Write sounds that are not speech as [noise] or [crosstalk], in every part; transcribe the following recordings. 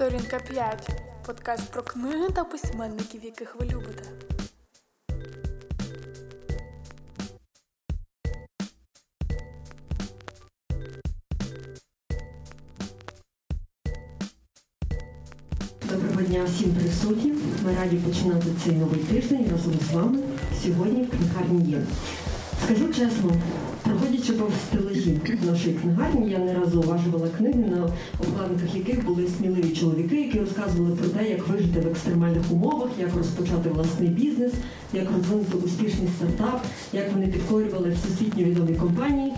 Сторінка 5. Подкаст про книги та письменників, яких ви любите. Доброго дня всім присутнім. Ми раді починати цей новий тиждень разом з вами. Сьогодні в книгарні є. Скажу чесно, проходячи повз стелажі нашої книгарні, я не раз зауважувала книги, на обкладинках яких були сміливі чоловіки, які розказували про те, як вижити в екстремальних умовах, як розпочати власний бізнес, як розвинути успішний стартап, як вони підкорювали всесвітньо відомі компанії.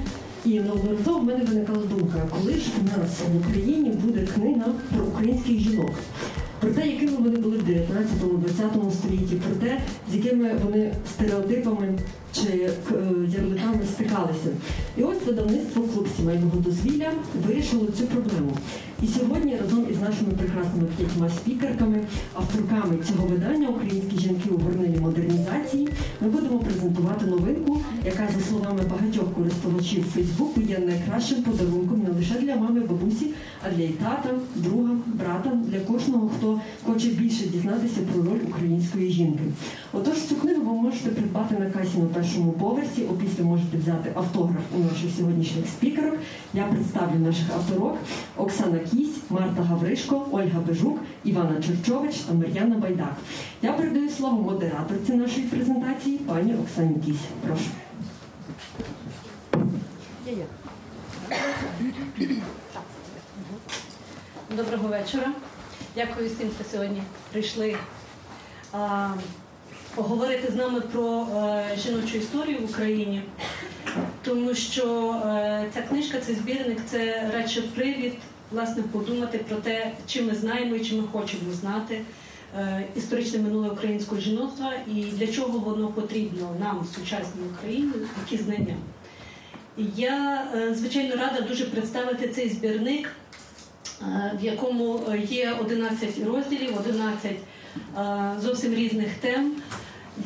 І неодноразово в мене виникала думка, коли ж у нас в Україні буде книга про українських жінок, про те, якими вони були в 19-20 столітті, про те, з якими вони стереотипами чи е, ярликами стикалися. І от видавництво клуб сімейного дозвілля вирішило цю проблему. І сьогодні разом із нашими прекрасними п'ятьма спікерками, авторками цього видання Українські жінки у горнилі модернізації ми будемо презентувати новинку, яка, за словами багатьох користувачів Фейсбуку, є найкращим подарунком не лише для мами, бабусі, а для і тата, друга, брата, для кожного, хто хоче більше дізнатися про роль української жінки. Отож, цю книгу ви можете придбати на касі на першому поверсі. Опісля можете взяти автограф у наших сьогоднішніх спікерок. Я представлю наших авторок Оксана Кісь, Марта Гавришко, Ольга Бежук, Івана Черчович та Мар'яна Байдак. Я передаю слово модераторці нашої презентації, пані Оксані Кісь. Прошу. Доброго вечора. Дякую всім, хто сьогодні прийшли поговорити з нами про а, жіночу історію в Україні, тому що а, ця книжка, цей збірник це радше привід власне подумати про те, чи ми знаємо і чи ми хочемо знати е, історичне минуле українського жіноцтва і для чого воно потрібно нам сучасній Україні, які знання. Я е, звичайно рада дуже представити цей збірник, е, в якому є 11 розділів, 11 е, зовсім різних тем,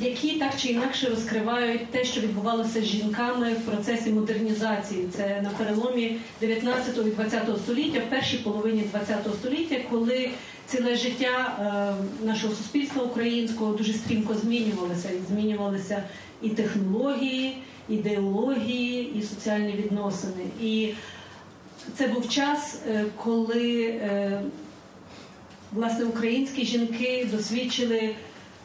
які так чи інакше розкривають те, що відбувалося з жінками в процесі модернізації. Це на переломі 19 і 20 століття, в першій половині 20 століття, коли ціле життя нашого суспільства українського дуже стрімко змінювалося, і змінювалися і технології ідеології і соціальні відносини. І це був час, коли власне українські жінки досвідчили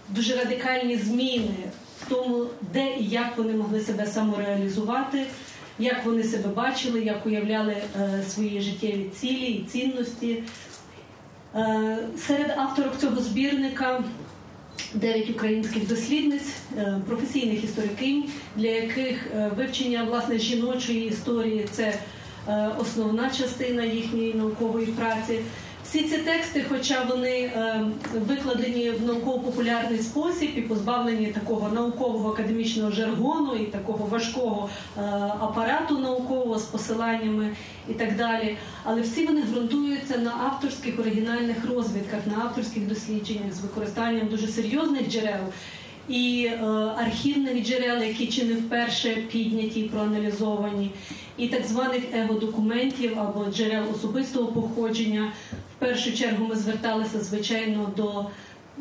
дуже радикальні зміни в тому, де і як вони могли себе самореалізувати, як вони себе бачили, як уявляли свої життєві цілі і цінності. Серед авторок цього збірника дев'ять українських дослідниць, професійних історикинь, для яких вивчення власне жіночої історії це основна частина їхньої наукової праці. Всі ці тексти, хоча вони викладені в науково-популярний спосіб і позбавлені такого наукового академічного жаргону і такого важкого апарату наукового з посиланнями і так далі. Але всі вони ґрунтуються на авторських оригінальних розвідках, на авторських дослідженнях з використанням дуже серйозних джерел. І е, архівних джерел, які чи не вперше підняті і проаналізовані, і так званих его-документів або джерел особистого походження. Першу чергу ми зверталися, звичайно, до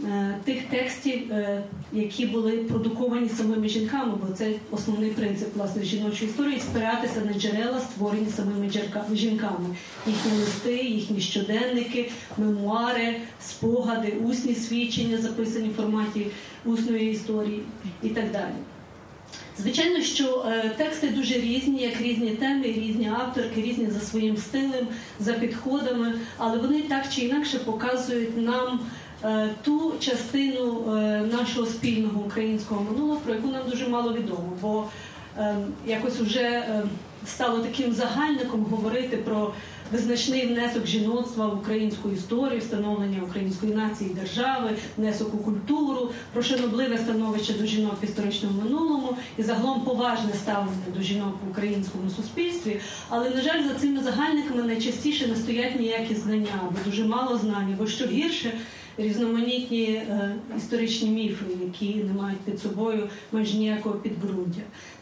е, тих текстів, е, які були продуковані самими жінками, бо це основний принцип власне жіночої історії спиратися на джерела, створені самими жінками. Їхні листи, їхні щоденники, мемуари, спогади, усні свідчення, записані в форматі усної історії і так далі. Звичайно, що е, тексти дуже різні, як різні теми, різні авторки, різні за своїм стилем, за підходами, але вони так чи інакше показують нам е, ту частину е, нашого спільного українського минулого, про яку нам дуже мало відомо. Бо е, якось вже е, стало таким загальником говорити про визначний внесок жіноцтва в українську історію, встановлення української нації, держави, внесок у культуру, про шанобливе становище до жінок в історичному минулому і загалом поважне ставлення до жінок в українському суспільстві. Але на жаль, за цими загальниками найчастіше не стоять ніякі знання, або дуже мало знань, бо що гірше. Різноманітні е, історичні міфи, які не мають під собою майже ніякого підґрунтя.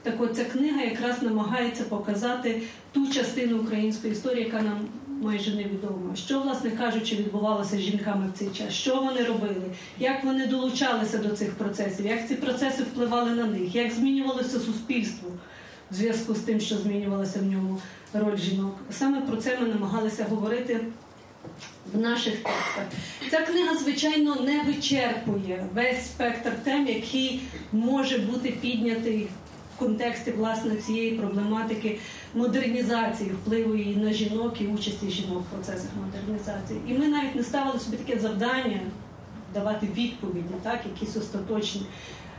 Так от ця книга якраз намагається показати ту частину української історії, яка нам майже невідомо. Що, власне кажучи, відбувалося з жінками в цей час, що вони робили, як вони долучалися до цих процесів, як ці процеси впливали на них, як змінювалося суспільство в зв'язку з тим, що змінювалася в ньому роль жінок. Саме про це ми намагалися говорити в наших текстах. Ця книга, звичайно, не вичерпує весь спектр тем, який може бути піднятий в контексті власне цієї проблематики модернізації, впливу її на жінок і участі жінок в процесах модернізації. І ми навіть не ставили собі таке завдання давати відповіді, так, якісь остаточні.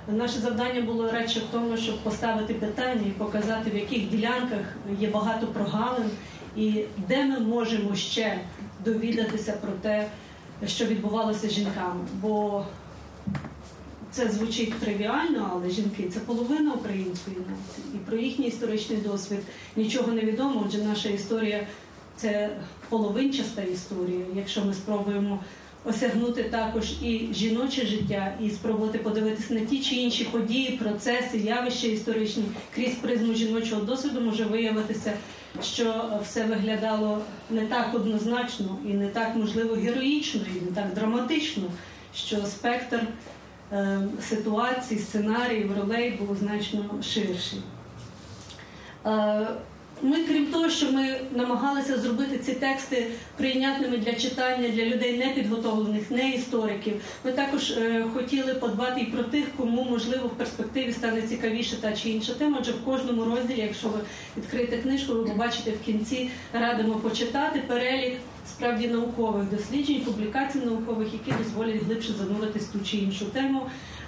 Наше завдання було радше в тому, щоб поставити питання і показати, в яких ділянках є багато прогалин, і де ми можемо ще довідатися про те, що відбувалося з жінками. Бо це звучить тривіально, але жінки це половина української нації. І про їхній історичний досвід нічого не відомо. Отже, наша історія це половинчаста історія. Якщо ми спробуємо осягнути також і жіноче життя, і спробувати подивитися на ті чи інші події, процеси, явища історичні крізь призму жіночого досвіду, може виявитися, що все виглядало не так однозначно і не так можливо героїчно, і не так драматично, що спектр ситуацій, сценаріїв, ролей був значно ширший. Е, ми, крім того, що ми намагалися зробити ці тексти прийнятними для читання для людей непідготовлених, не істориків. Ми також е, хотіли подбати і про тих, кому можливо в перспективі стане цікавіше та чи інша тема. Адже в кожному розділі, якщо ви відкриєте книжку, ви побачите в кінці, радимо почитати перелік справді наукових досліджень, публікацій наукових, які дозволять глибше зануритись ту чи іншу тему.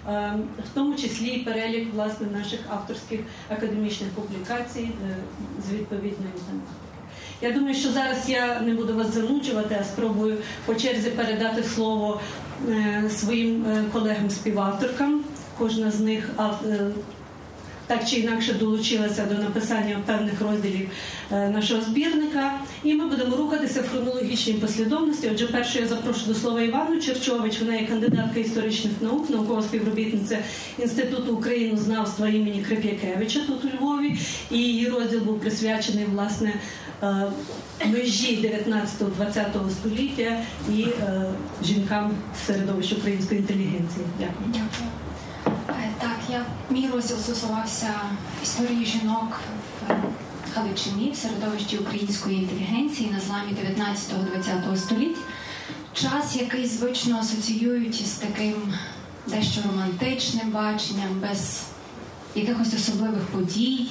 Е, в тому числі і перелік власне наших авторських академічних публікацій е, з відповідної тематики. Я думаю, що зараз я не буду вас занучувати, а спробую по черзі передати слово е, своїм колегам-співавторкам. Кожна з них так чи інакше долучилася до написання певних розділів е, нашого збірника. І ми будемо рухатися в хронологічній послідовності. Отже, перше я запрошую до слова Івану Черчович. Вона є кандидатка історичних наук, наукова співробітниця Інституту українознавства імені Крип'якевича тут у Львові. І її розділ був присвячений власне е, межі 19-20 століття і е, жінкам середовища української інтелігенції. Дякую. Мій розділ стосувався історії жінок в Галичині в середовищі української інтелігенції на зламі 19-20 століть. Час, який звично асоціюють із таким дещо романтичним баченням, без якихось особливих подій,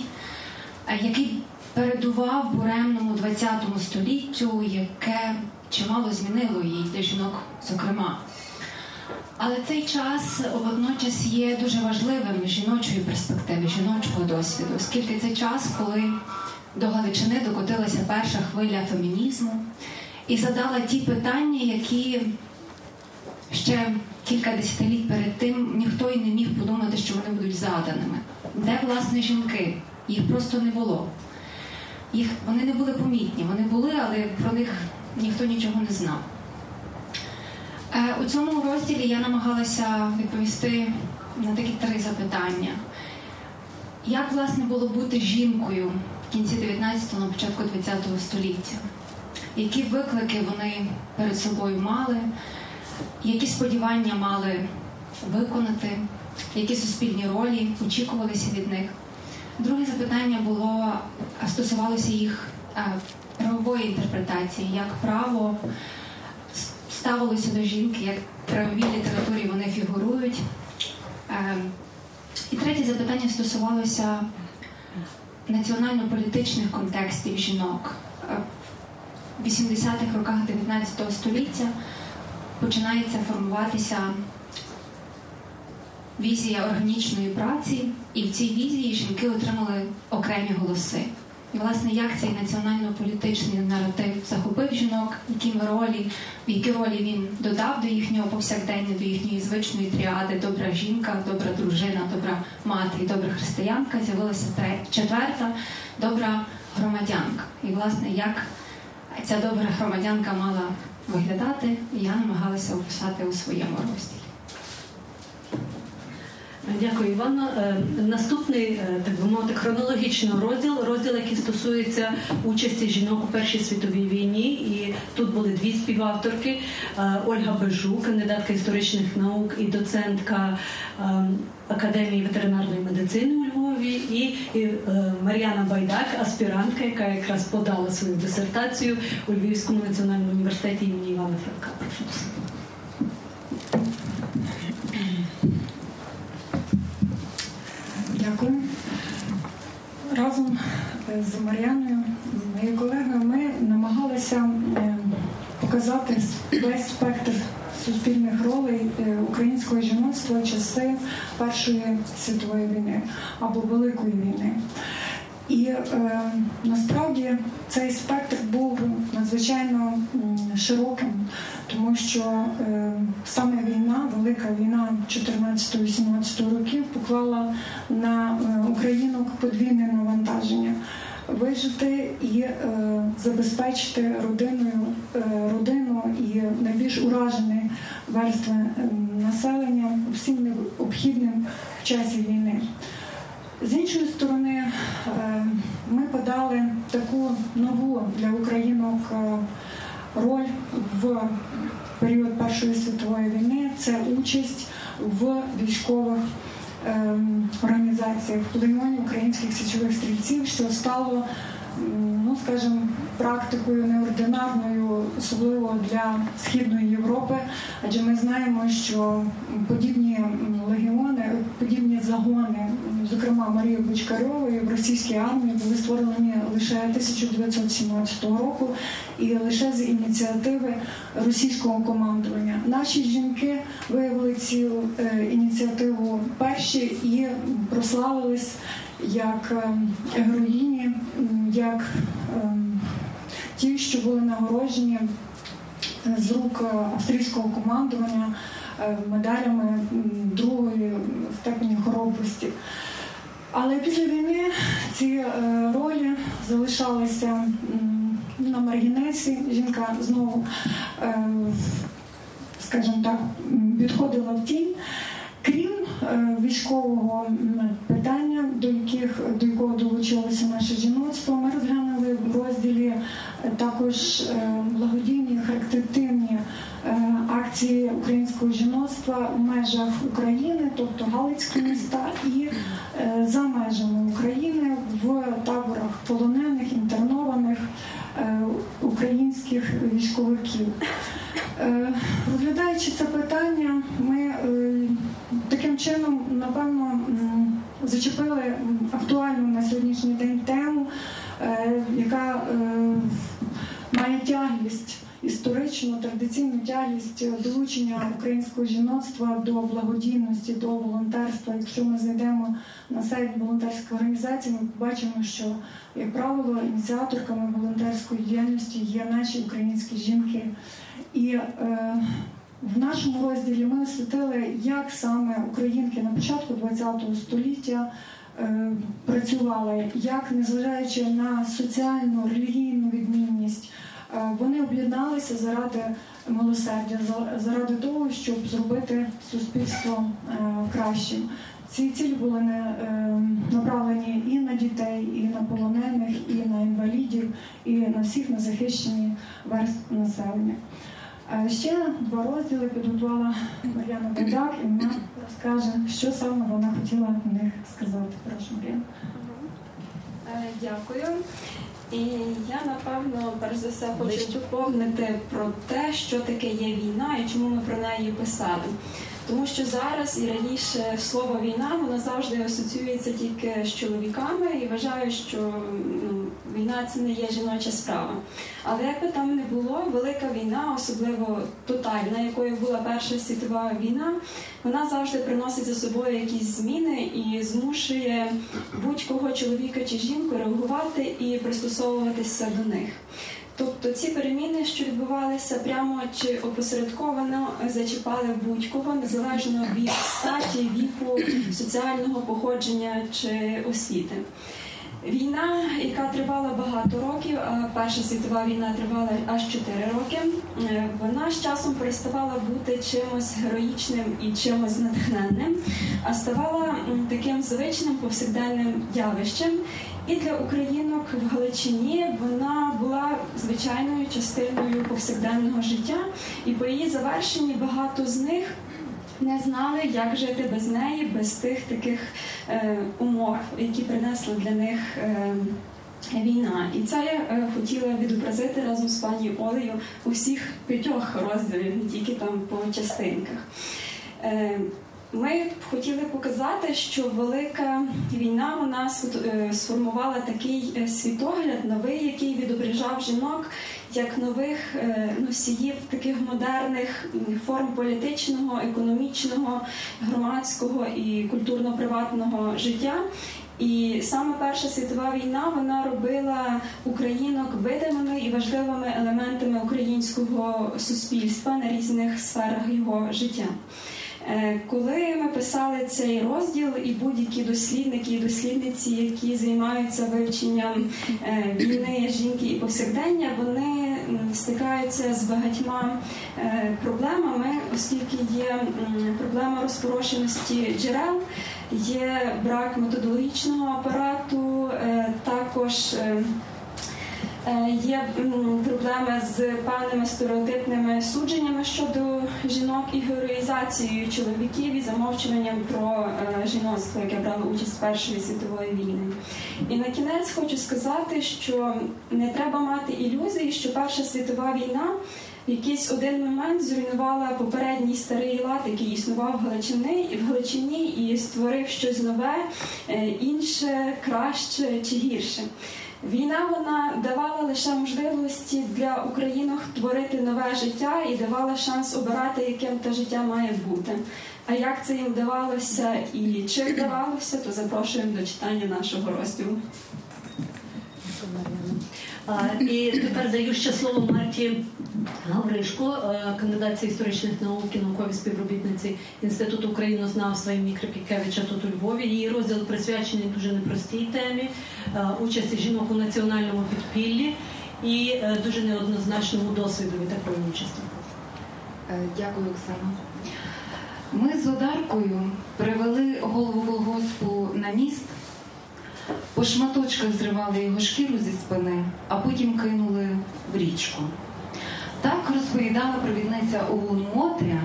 який передував буремному 20 століттю, яке чимало змінило її для жінок, зокрема. Але цей час водночас є дуже важливим жіночої перспективи, жіночого досвіду, оскільки це час, коли до Галичини докотилася перша хвиля фемінізму і задала ті питання, які ще кілька десятиліть перед тим ніхто й не міг подумати, що вони будуть заданими. Де власне жінки? Їх просто не було. Їх вони не були помітні. Вони були, але про них ніхто нічого не знав. Е, у цьому розділі я намагалася відповісти на такі три запитання. Як, власне, було бути жінкою в кінці 19-го, на початку 20-го століття? Які виклики вони перед собою мали, які сподівання мали виконати, які суспільні ролі очікувалися від них? Друге запитання було стосувалося їх е, правової інтерпретації, як право ставилося до жінки, як в правовій літературі вони фігурують. Ем, і третє запитання стосувалося національно-політичних контекстів жінок. Е, в 80-х роках 19 століття починається формуватися візія органічної праці, і в цій візії жінки отримали окремі голоси. Власне, як цей національно-політичний наратив захопив жінок, які ролі, які ролі він додав до їхнього повсякдення, до їхньої звичної тріади добра жінка, добра дружина, добра мати і добра християнка, з'явилася четверта добра громадянка. І, власне, як ця добра громадянка мала виглядати, я намагалася описати у своєму розділі. Дякую, Іванна. Е, наступний, е, так би мовити, хронологічно розділ, розділ, який стосується участі жінок у Першій світовій війні. І тут були дві співавторки: е, Ольга Бежук, кандидатка історичних наук і доцентка Академії ветеринарної медицини у Львові, і Мар'яна Байдак, аспірантка, яка якраз подала свою дисертацію у Львівському національному університеті імені Івана Франка. Прошу Дякую. Разом е, з Мар'яною, моєю колегою, ми намагалися е, показати весь спектр суспільних ролей е, українського жіноцтва часи Першої світової війни або Великої війни. І е, насправді цей спектр був надзвичайно широким, тому що е, саме війна, велика війна 14-18 років поклала на е, Україну подвійне навантаження. Вижити і е, забезпечити родиною е, родину і найбільш уражені верстви населення всім необхідним в часі війни. З іншої сторони, е, ми подали таку нову для українок е, роль в період Першої світової війни. Це участь в військових е, організаціях в плеймоні українських січових стрільців, що стало ну скажімо, практикою неординарною, особливо для східної Європи, адже ми знаємо, що подібні легіони, подібні загони, зокрема Марії Бочкарьової в російській армії, були створені лише 1917 року і лише з ініціативи російського командування. Наші жінки виявили цю е, ініціативу перші і прославились як ем, героїні, як ем, ті, що були нагороджені е, з рук е, австрійського командування е, медалями другої степені хоробрості. Але після війни ці ролі залишалися на маргінесі. Жінка знову, скажімо так, відходила в тінь. Е, військового питання, до яких до якого долучилося наше жіноцтво, ми розглянули в розділі е, також е, благодійні характеристивні акції українського жіноцтва в межах України, тобто Галицькі міста, і за межами України в таборах полонених інтернованих українських військовиків. Розглядаючи це питання, ми таким чином, напевно, зачепили актуальну на сьогоднішній день тему, е, яка е, має тяглість. Історичну традиційну тяглість долучення українського жіноцтва до благодійності, до волонтерства. Якщо ми зайдемо на сайт волонтерської організації, ми побачимо, що, як правило, ініціаторками волонтерської діяльності є наші українські жінки. І е, в нашому розділі ми освітили, як саме українки на початку ХХ століття е, працювали, як незважаючи на соціальну релігійну відмінність, е, вони об'єдналися заради милосердя, заради того, щоб зробити суспільство е, кращим. Ці цілі були е, направлені і на дітей, і на полонених, і на інвалідів, і на всіх незахищені верств населення. Ще два розділи підготувала Мар'яна Байдак, і вона розкаже, що саме вона хотіла в них сказати. Прошу Мар'яна. Е, дякую. І я напевно перш за все хочу доповнити про те, що таке є війна і чому ми про неї писали. Тому що зараз і раніше слово війна воно завжди асоціюється тільки з чоловіками і вважаю, що ну, війна це не є жіноча справа. Але як би там не було, велика війна, особливо тотальна, якою була Перша світова війна, вона завжди приносить за собою якісь зміни і змушує будь-кого чоловіка чи жінку реагувати і пристосовуватися до них. Тобто ці переміни, що відбувалися прямо чи опосередковано, зачіпали будь-кого незалежно від статі, віку, соціального походження чи освіти. Війна, яка тривала багато років, а Перша світова війна тривала аж 4 роки. е, Вона з часом переставала бути чимось героїчним і чимось натхненним, а ставала таким звичним повсякденним явищем. І для українок в Галичині вона була звичайною частиною повсякденного життя, і по її завершенні багато з них не знали, як жити без неї, без тих таких е, умов, які принесли для них. Е, Війна, і це я е, хотіла відобразити разом з пані Олею у всіх п'ятьох розділів, не тільки там по частинках. Ми хотіли показати, що велика війна вона сфото- е, сформувала такий е, світогляд новий, який відображав жінок як нових е, носіїв таких модерних форм політичного, економічного, громадського і культурно-приватного життя. І саме Перша світова війна вона робила українок видимими і важливими елементами українського суспільства на різних сферах його життя. Е, Коли ми писали цей розділ, і будь-які дослідники і дослідниці, які займаються вивченням е, війни, жінки і повсякдення, вони стикаються з багатьма е, проблемами, оскільки є проблема розпорошеності джерел, є брак методологічного апарату, також. Е, Є проблеми з певними стереотипними судженнями щодо жінок і героїзацією чоловіків і замовчуванням про е, жіноцтво, яке брало участь в Першої світової війни. І на кінець хочу сказати, що не треба мати ілюзії, що Перша світова війна в якийсь один момент зруйнувала попередній старий лад, який існував в Галичині, в Галичині і створив щось нове, е, інше, краще чи гірше. Війна вона давала лише можливості для українок творити нове життя і давала шанс обирати, яким те життя має бути. А як це їм вдавалося і чи вдавалося, то запрошуємо до читання нашого розділу. І тепер даю ще слово Марті Гавришко, е, кандидатці історичних наук і науковій співробітниці Інституту українознавства імені Крипікевича тут у Львові. Її розділ присвячений дуже непростій темі е, участі жінок у національному підпіллі і е, дуже неоднозначному досвіду від такої участі. Дякую, Оксана. Ми з Одаркою привели голову колгоспу на міст, по шматочках зривали його шкіру зі спини, а потім кинули в річку. Так розповідала провідниця ОУН Мотря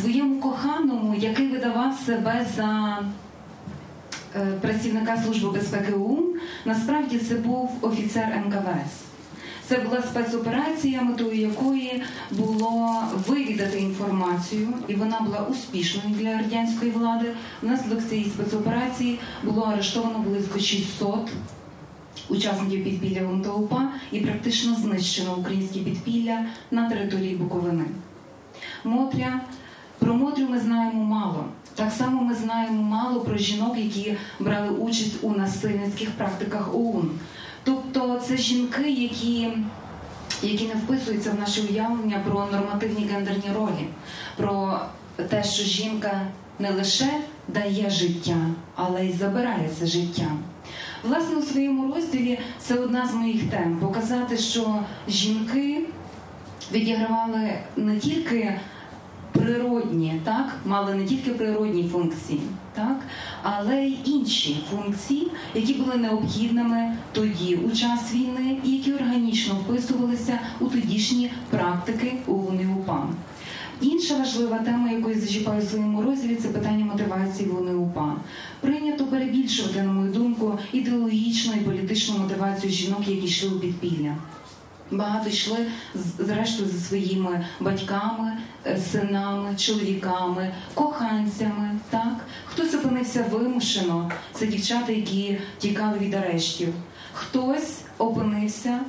своєму коханому, який видавав себе за е, працівника Служби безпеки ОУН. Насправді це був офіцер НКВС. Це була спецоперація, метою якої було вивідати інформацію, і вона була успішною для радянської влади. Внаслідок цієї спецоперації було арештовано близько 600 учасників підпілля ГУНТОУПА і практично знищено українське підпілля на території Буковини. Мотря про Мотрю ми знаємо мало. Так само ми знаємо мало про жінок, які брали участь у насильницьких практиках ОУН. Тобто це жінки, які, які не вписуються в наше уявлення про нормативні гендерні ролі, про те, що жінка не лише дає життя, але й забирає це життя. Власне, у своєму розділі це одна з моїх тем показати, що жінки відігравали не тільки природні, так, мали не тільки природні функції, так, але й інші функції, які були необхідними тоді у час війни, і які органічно вписувалися у тодішні практики УПА. Інша важлива тема, яку я зачіпаю в своєму розділі, це питання мотивації ВОНИ УПА. Прийнято перебільшувати, на мою думку, ідеологічну і політичну мотивацію жінок, які йшли у підпілля. Багато йшли зрештою зі своїми батьками, е, синами, чоловіками, коханцями. Так хтось опинився вимушено. Це дівчата, які тікали від арештів. Хтось опинився,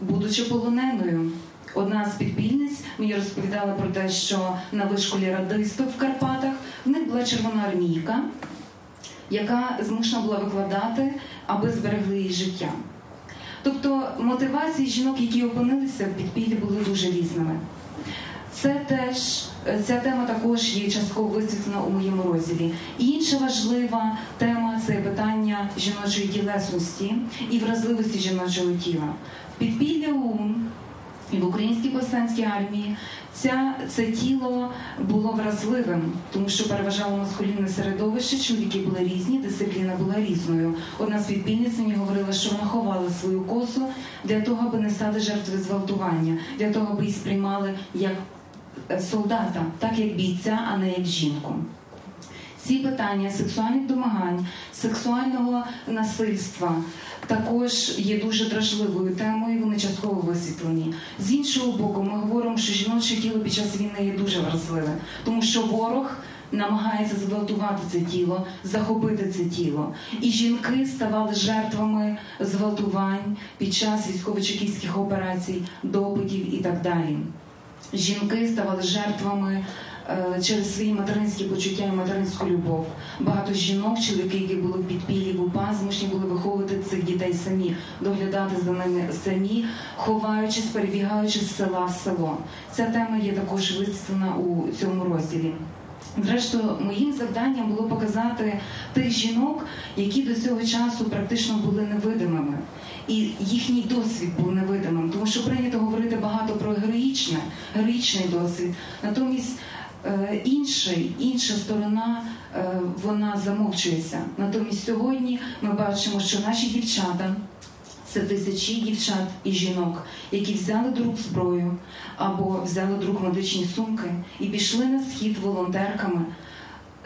будучи полоненою. Одна з підпільниць мені розповідала про те, що на вишколі радистів в Карпатах в них була червона армійка, яка змушена була викладати, аби зберегли її життя. Тобто мотивації жінок, які опинилися в підпіллі, були дуже різними. Це теж е, ця тема також є частково висвітлена у моєму розділі. Інша важлива тема це питання жіночої тілесності і вразливості жіночого тіла. В підпілля ОУН і в українській повстанській армії ця, це тіло було вразливим, тому що переважало маскулінне середовище, чоловіки були різні, дисципліна була різною. Одна з підпільниць мені говорила, що вона ховала свою косу для того, аби не стати жертвою зґвалтування, для того, аби її сприймали як е, солдата, так як бійця, а не як жінку. Ці питання сексуальних домагань, сексуального насильства також є дуже дражливою темою. Вони частково висвітлені. З іншого боку, ми говоримо, що жіноче тіло під час війни є дуже вразливе, тому що ворог. Намагається зґвалтувати це тіло, захопити це тіло, і жінки ставали жертвами зґвалтувань під час військово-чекістських операцій, допитів і так далі. Жінки ставали жертвами через свої материнські почуття і материнську любов. Багато жінок, чоловіки, які були в підпіллі в УПА, змушені були виховувати цих дітей самі, доглядати за ними самі, ховаючись, перебігаючи з села в село. Ця тема є також висвітлена у цьому розділі. Зрештою, моїм завданням було показати тих жінок, які до цього часу практично були невидимими, і їхній досвід був невидимим, тому що прийнято говорити багато про героїчне, героїчний досвід. Натомість е, інший, інша сторона е, вона замовчується. Натомість сьогодні ми бачимо, що наші дівчата. Це тисячі дівчат і жінок, які взяли до рук зброю або взяли до рук медичні сумки і пішли на схід волонтерками,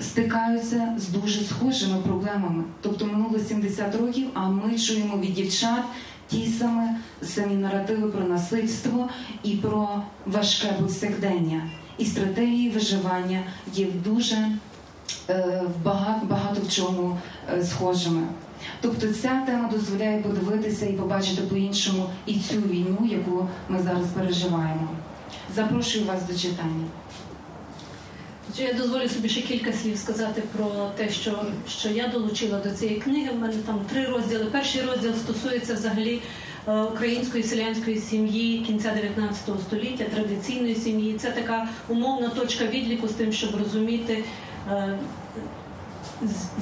стикаються з дуже схожими проблемами. Тобто минуло 70 років, а ми чуємо від дівчат ті самі, самі наративи про насильство і про важке повсякдення. І стратегії виживання є дуже е, багато, багато в чому е, схожими. Тобто ця тема дозволяє подивитися і побачити по-іншому і цю війну, яку ми зараз переживаємо. Запрошую вас до читання. Я дозволю собі ще кілька слів сказати про те, що, що я долучила до цієї книги. У мене там три розділи. Перший розділ стосується взагалі української селянської сім'ї кінця 19 століття, традиційної сім'ї. Це така умовна точка відліку з тим, щоб розуміти. е,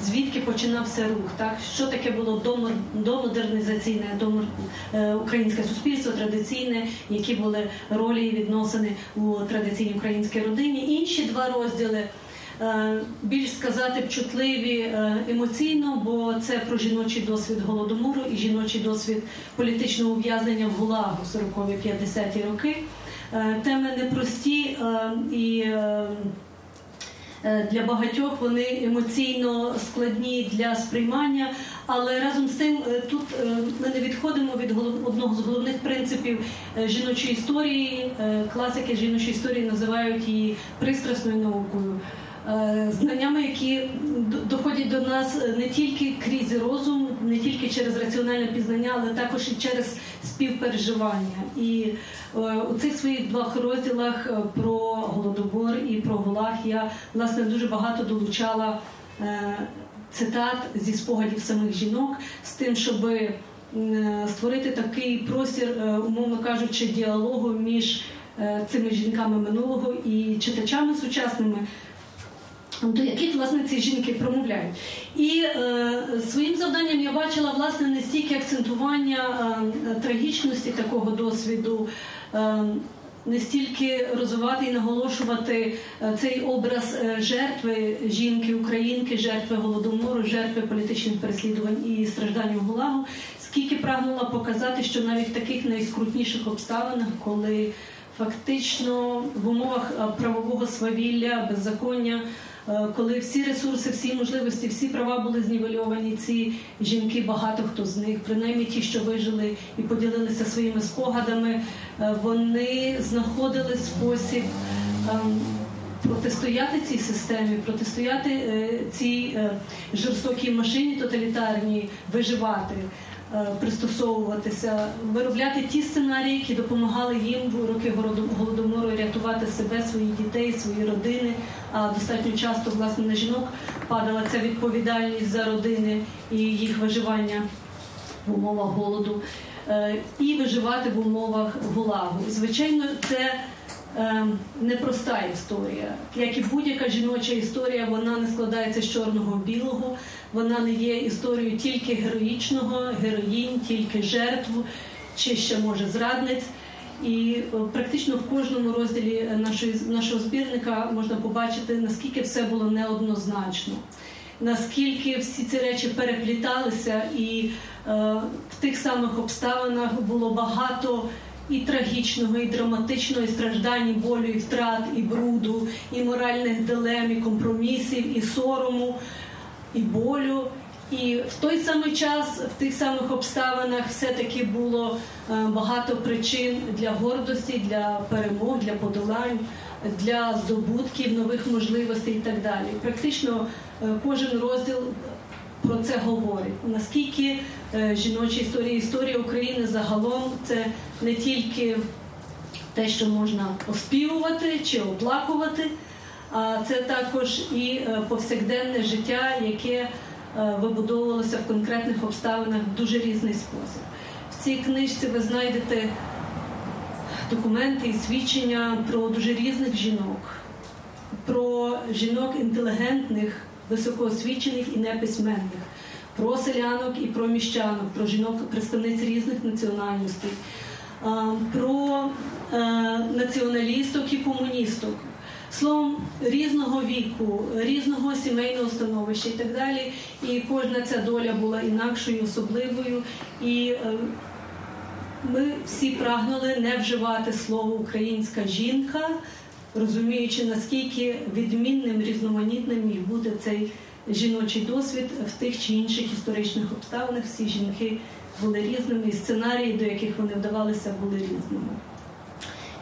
Звідки починався рух, так що таке було домодернізаційне, домор, е, українське суспільство, традиційне, які були ролі і відносини у традиційній українській родині. Інші два розділи е, більш сказати чутливі е, емоційно, бо це про жіночий досвід голодомору і жіночий досвід політичного ув'язнення в ГУЛАГу 40-50-ті роки. Е, Теми непрості е, і. е, Е, Для багатьох вони емоційно складні для сприймання, але разом з тим е, тут е, ми не відходимо від одного з головних принципів е, жіночої історії. Е, Класики жіночої історії називають її пристрасною наукою. Е, Знаннями, які доходять до нас е, не тільки крізь розум, не тільки через раціональне пізнання, але також і через співпереживання. І е, у цих своїх двох розділах про голодобор і про ГУЛАГ я власне дуже багато долучала цитат зі спогадів самих жінок з тим, щоб створити такий простір, умовно кажучи, діалогу між цими жінками минулого і читачами сучасними. До яких власне ці жінки промовляють, і е, своїм завданням я бачила власне не стільки акцентування е, трагічності такого досвіду, е, не стільки розвивати і наголошувати е, цей образ е, жертви жінки, українки, жертви голодомору, жертви політичних переслідувань і страждань у ГУЛАГу, скільки прагнула показати, що навіть в таких найскрутніших обставинах, коли фактично в умовах е, правового свавілля, беззаконня. Е, Коли всі ресурси, всі можливості, всі права були знівельовані, ці жінки, багато хто з них, принаймні ті, що вижили і поділилися своїми спогадами, е, вони знаходили спосіб ем, протистояти цій системі, протистояти е, цій жорстокій машині тоталітарній, виживати. Е, Пристосовуватися, виробляти ті сценарії, які допомагали їм в роки голодомору рятувати себе, своїх дітей, свої родини. А достатньо часто власне на жінок падала ця відповідальність за родини і їх виживання в умовах голоду, е, і виживати в умовах гулагу. Звичайно, це непроста історія. Як і будь-яка жіноча історія, вона не складається з чорного білого, вона не є історією тільки героїчного, героїнь, тільки жертв чи ще може зрадниць. І е, практично в кожному розділі нашої, нашого збірника можна побачити, наскільки все було неоднозначно, наскільки всі ці речі перепліталися, і е, в тих самих обставинах було багато і трагічного, і драматичного, і страждань, і болю, і втрат, і бруду, і моральних дилем, і компромісів, і сорому, і болю. І в той самий час, в тих самих обставинах, все-таки було е, багато причин для гордості, для перемог, для подолань, для здобутків, нових можливостей і так далі. Практично е, кожен розділ про це говорить. Наскільки е, жіноча історія, історія України загалом це не тільки те, що можна оспівувати чи оплакувати, а це також і е, повсякденне життя, яке е, вибудовувалося в конкретних обставинах в дуже різний спосіб. В цій книжці ви знайдете документи і свідчення про дуже різних жінок, про жінок інтелігентних, високоосвічених і неписьменних, про селянок і про міщанок, про жінок представниць різних національностей, про е, націоналісток і комуністок. Словом, різного віку, різного сімейного становища і так далі. І кожна ця доля була інакшою, особливою. І е, ми всі прагнули не вживати слово українська жінка, розуміючи, наскільки відмінним, різноманітним міг бути цей жіночий досвід в тих чи інших історичних обставинах. Всі жінки були різними, і сценарії, до яких вони вдавалися, були різними.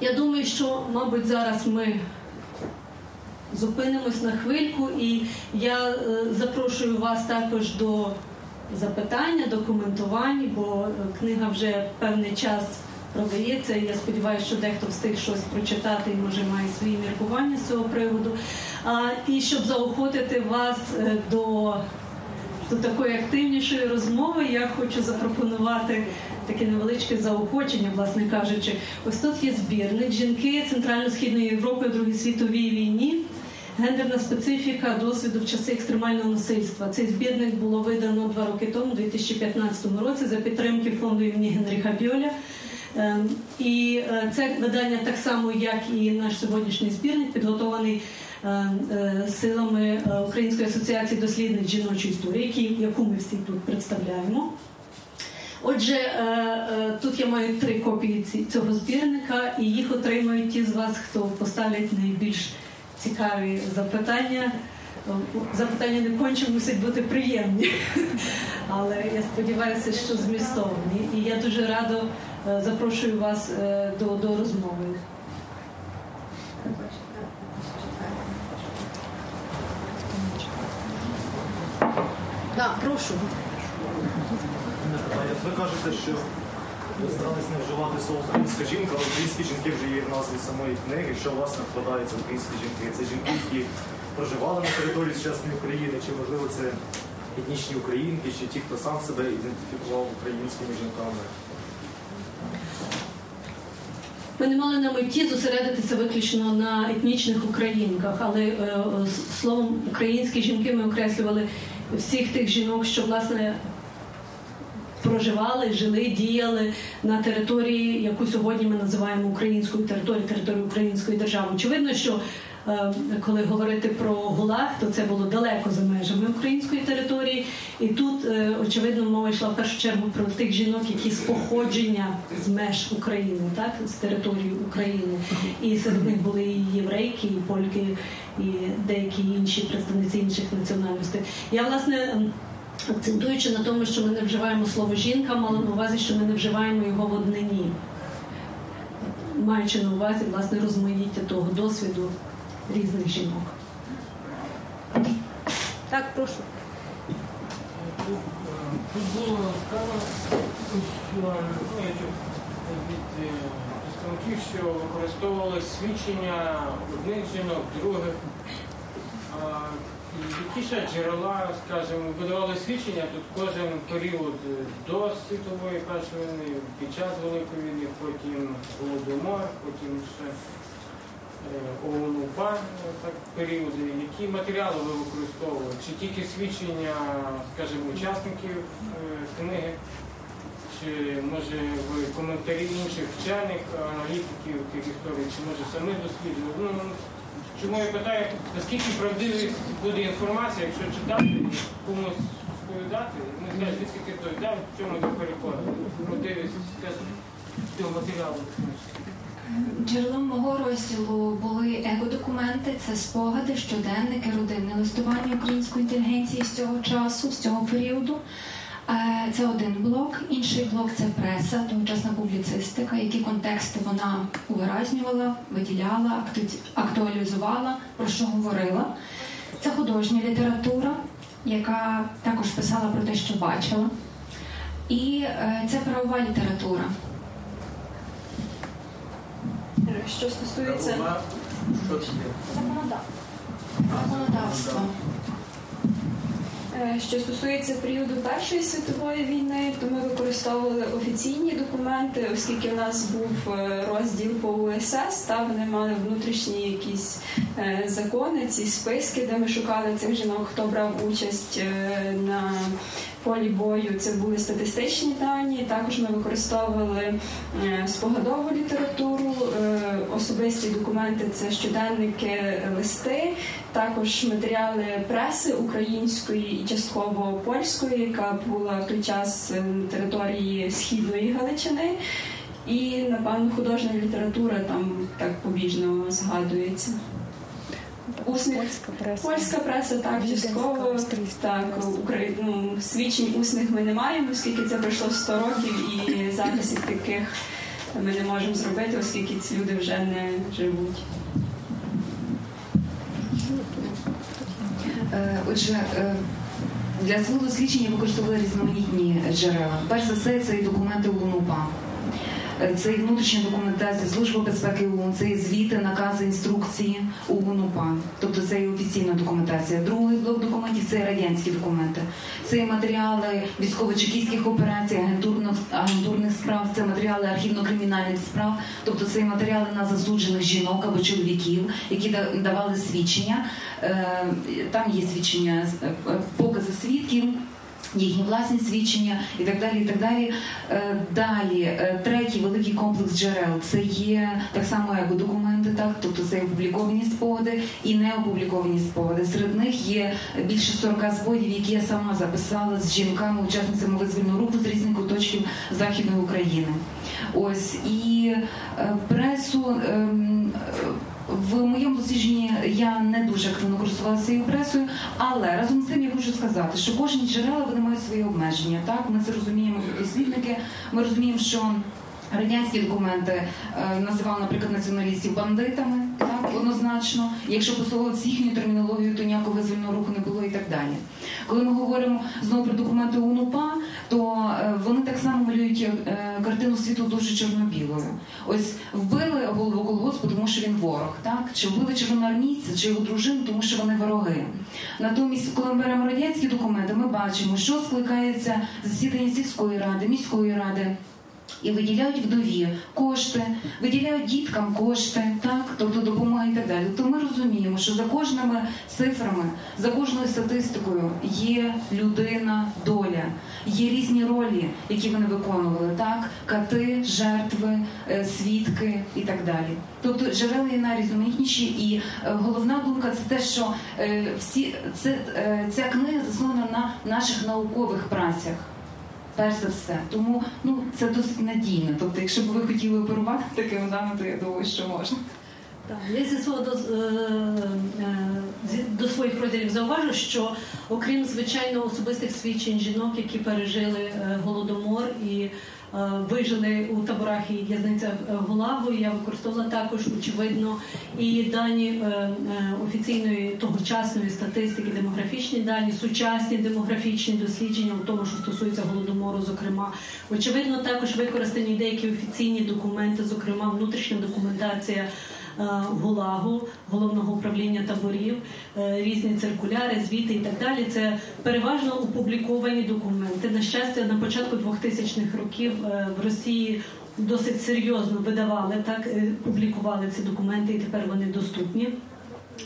Я думаю, що, мабуть, зараз ми зупинимось на хвильку, і я е, запрошую вас також до запитання, до коментувань, бо е, книга вже певний час продається. Я сподіваюся, що дехто встиг щось прочитати і може має свої міркування з цього приводу. А, і щоб заохотити вас е, до до такої активнішої розмови я хочу запропонувати таке невеличке заохочення, власне кажучи. Ось тут є збірник жінки Центрально-Східної Європи у Другій світовій війні. Гендерна специфіка досвіду в часи екстремального насильства. Цей збірник було видано два роки тому, у 2015 році, за підтримки фонду імені Генріха Бьоля. Ем, І е, це видання так само, як і наш сьогоднішній збірник, підготований е, е, силами е, Української асоціації дослідниць жіночої історії, яку ми всі тут представляємо. Отже, тут я маю три копії цього збірника, і їх отримають ті з вас, хто поставлять найбільш цікаві запитання. Запитання не конче мусять бути приємні, [laughs] але я сподіваюся, що змістовні. І я дуже радо е, запрошую вас е, до, до розмови. Да, прошу. Як ви кажете, що ви старались не вживати слово українська жінка, але українські жінки вже є в назві самої книги, що власне вкладається в українські жінки. Це жінки, які проживали на території сучасної України, чи можливо це етнічні українки, чи ті, хто сам себе ідентифікував українськими жінками. Ми не мали на меті зосередитися виключно на етнічних українках, але е, словом українські жінки ми окреслювали всіх тих жінок, що власне проживали, жили, діяли на території, яку сьогодні ми називаємо українською територією, територією української держави. Очевидно, що коли говорити про ГУЛАГ, то це було далеко за межами української території. І тут, е, очевидно, мова йшла в першу чергу про тих жінок, які з походження з меж України, так з території України. І серед них були і єврейки, і польки, і деякі інші представниці інших національностей. Я власне. Акцентуючи на тому, що ми не вживаємо слово жінка, мала на увазі, що ми не вживаємо його в однині, маючи на увазі власне розмаїття того досвіду різних жінок. Так, прошу. Тут, е, було сказано, що ну, я чув від е, представників, що використовували свідчення одних жінок, других. А, Які ще джерела, скажімо, видавали свідчення тут кожен період е, до світової першої війни, під час Великої війни, потім Голодомор, потім ще ООН УПА так, періоди, які матеріали ви використовували? Чи тільки свідчення, скажімо, учасників е, книги? Чи може ви коментарі інших вчених аналітиків тих історій, чи може самих досліджень? Ну, чому я питаю, наскільки правдивість буде інформація, якщо читати комусь сповідати, не знаю, звідки ти взяв, в чому ти переконаний? Правдивість цього матеріалу. Джерелом мого розділу були его-документи, це спогади, щоденники, родинне листування української інтелігенції з цього часу, з цього періоду. Е, Це один блок. Інший блок це преса, тогочасна публіцистика, які контексти вона увиразнювала, виділяла, актуалізувала, про що говорила. Це художня література, яка також писала про те, що бачила. І е, це правова література. Що стосується Законодавство. Е, Що стосується періоду Першої світової війни, то ми використовували офіційні документи, оскільки в нас був е, розділ по УСС, та вони мали внутрішні якісь е, закони, ці списки, де ми шукали цих жінок, хто брав участь на полі бою. Це були статистичні дані. Також ми використовували е, спогадову літературу, е, особисті документи це щоденники, листи, також матеріали преси української і частково польської, яка була в той час е, на території східної Галичини. І напевно художня література там так побіжно згадується. Усних Польська преса. Польська преса так частково так. Украї... ну, свідчень усних ми не маємо, оскільки це пройшло 100 років, і записів таких ми не можемо зробити, оскільки ці люди вже не живуть. Е, Отже, е, для свого дослідження використовували різноманітні джерела. Перш за все, це і документи УНУПА. Е, Це і внутрішня документація Служби безпеки ООН, це і звіти, накази, інструкції ООН УНУПА. Тобто це і офіційна документація. Другий блок документів це і радянські документи. Це і матеріали військово-чекійських операцій, агентурних, агентурних справ, це матеріали архівно-кримінальних справ, тобто це і матеріали на засуджених жінок або чоловіків, які да- давали свідчення. Е, Там є свідчення, е, покази свідків. Їхні власні свідчення і так далі. і так Далі Е, Далі, е, третій великий комплекс джерел це є так само як документи, так тобто це опубліковані спогади і не опубліковані спогади. Серед них є більше 40 спогадів, які я сама записала з жінками, учасницями визвольного руху з різних куточків західної України. Ось і е, пресу. В моєму дослідженні я не дуже активно користувалася цією пресою, але разом з тим я хочу сказати, що кожні джерела вони мають свої обмеження. Так, ми це розуміємо дослідники. Ми розуміємо, що радянські документи е, називали, наприклад, націоналістів бандитами, так однозначно. Якщо послуговуватися їхньою термінологією, то ніякого визвольного руху не було і так далі. Коли ми говоримо знову про документи УНУПА, то е, вони так само малюють е, картину світу дуже чорно-білою. Ось вбили голову колгоспу, тому що він ворог, так? Чи вбили червоноармійця, чи його дружину, тому що вони вороги. Натомість, коли ми беремо радянські документи, ми бачимо, що скликається засідання сільської ради, міської ради. І виділяють вдові кошти, виділяють діткам кошти, так, тобто допомога і так далі. То ми розуміємо, що за кожними цифрами, за кожною статистикою є людина, доля, є різні ролі, які вони виконували, так, кати, жертви, е, свідки і так далі. Тобто джерела є найрізноманітніші, і е, головна думка це те, що е, всі це ця книга заснована на наших наукових працях перш за все. Тому ну це досить надійно. Тобто, якщо б ви хотіли оперувати такими даними, то я думаю, що можна. Так, я зі свого до, е, е, до своїх розділів зауважу, що окрім звичайно особистих свідчень жінок, які пережили е, голодомор і вижили у таборах і в'язницях е, Гулагу, я використовувала також очевидно і дані е, е, офіційної тогочасної статистики, демографічні дані, сучасні демографічні дослідження, у тому, що стосується голодомору, зокрема, очевидно, також використані деякі офіційні документи, зокрема внутрішня документація. Е, ГУЛАГу, головного управління таборів, е, різні циркуляри, звіти і так далі. Це переважно опубліковані документи. На щастя, на початку 2000-х років е, в Росії досить серйозно видавали, так е, публікували ці документи, і тепер вони доступні.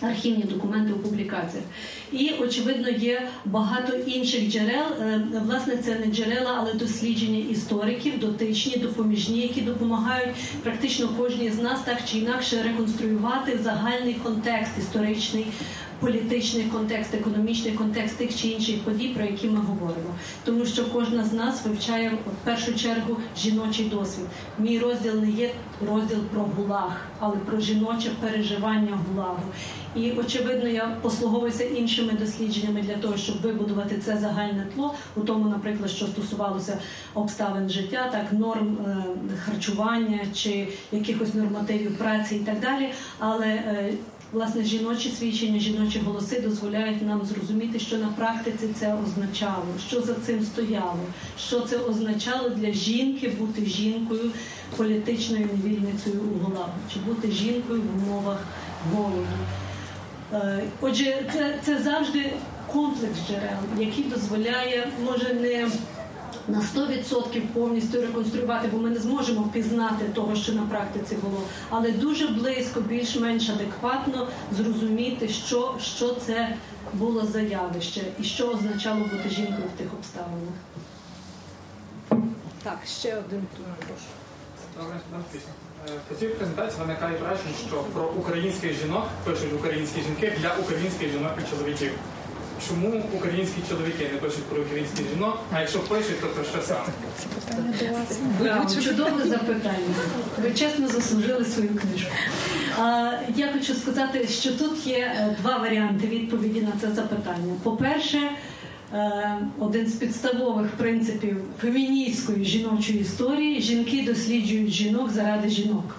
Архівні документи у публікаціях. І, очевидно, є багато інших джерел. Е, Власне, це не джерела, але дослідження істориків, дотичні, допоміжні, які допомагають практично кожній з нас так чи інакше реконструювати загальний контекст історичний, політичний контекст, економічний контекст тих чи інших подій, про які ми говоримо. Тому що кожна з нас вивчає в першу чергу жіночий досвід. Мій розділ не є розділ про гулаг, але про жіноче переживання гулагу. І очевидно, я послуговуюся іншими дослідженнями для того, щоб вибудувати це загальне тло, у тому, наприклад, що стосувалося обставин життя, так норм е, харчування чи якихось нормативів праці і так далі. Але е, Власне, жіночі свідчення, жіночі голоси дозволяють нам зрозуміти, що на практиці це означало, що за цим стояло, що це означало для жінки бути жінкою, політичною невільницею у Гулагу, чи бути жінкою в умовах голоду. Е, Отже, це, це завжди комплекс джерел, який дозволяє, може, не на 100% повністю реконструювати, бо ми не зможемо впізнати того, що на практиці було, але дуже близько, більш-менш адекватно зрозуміти, що, що це було за явище і що означало бути жінкою в тих обставинах. Так, ще один тут, прошу. Е, По цій презентації виникає враження, що про українських жінок пишуть українські жінки для українських жінок і чоловіків. Чому українські чоловіки не пишуть про українських жінок? А якщо пишуть, то про що саме? Чудове запитання. Ви чесно заслужили свою книжку. Я хочу сказати, що тут є е, два варіанти відповіді на це запитання. По-перше, е, один з підставових принципів феміністської жіночої історії жінки досліджують жінок заради жінок.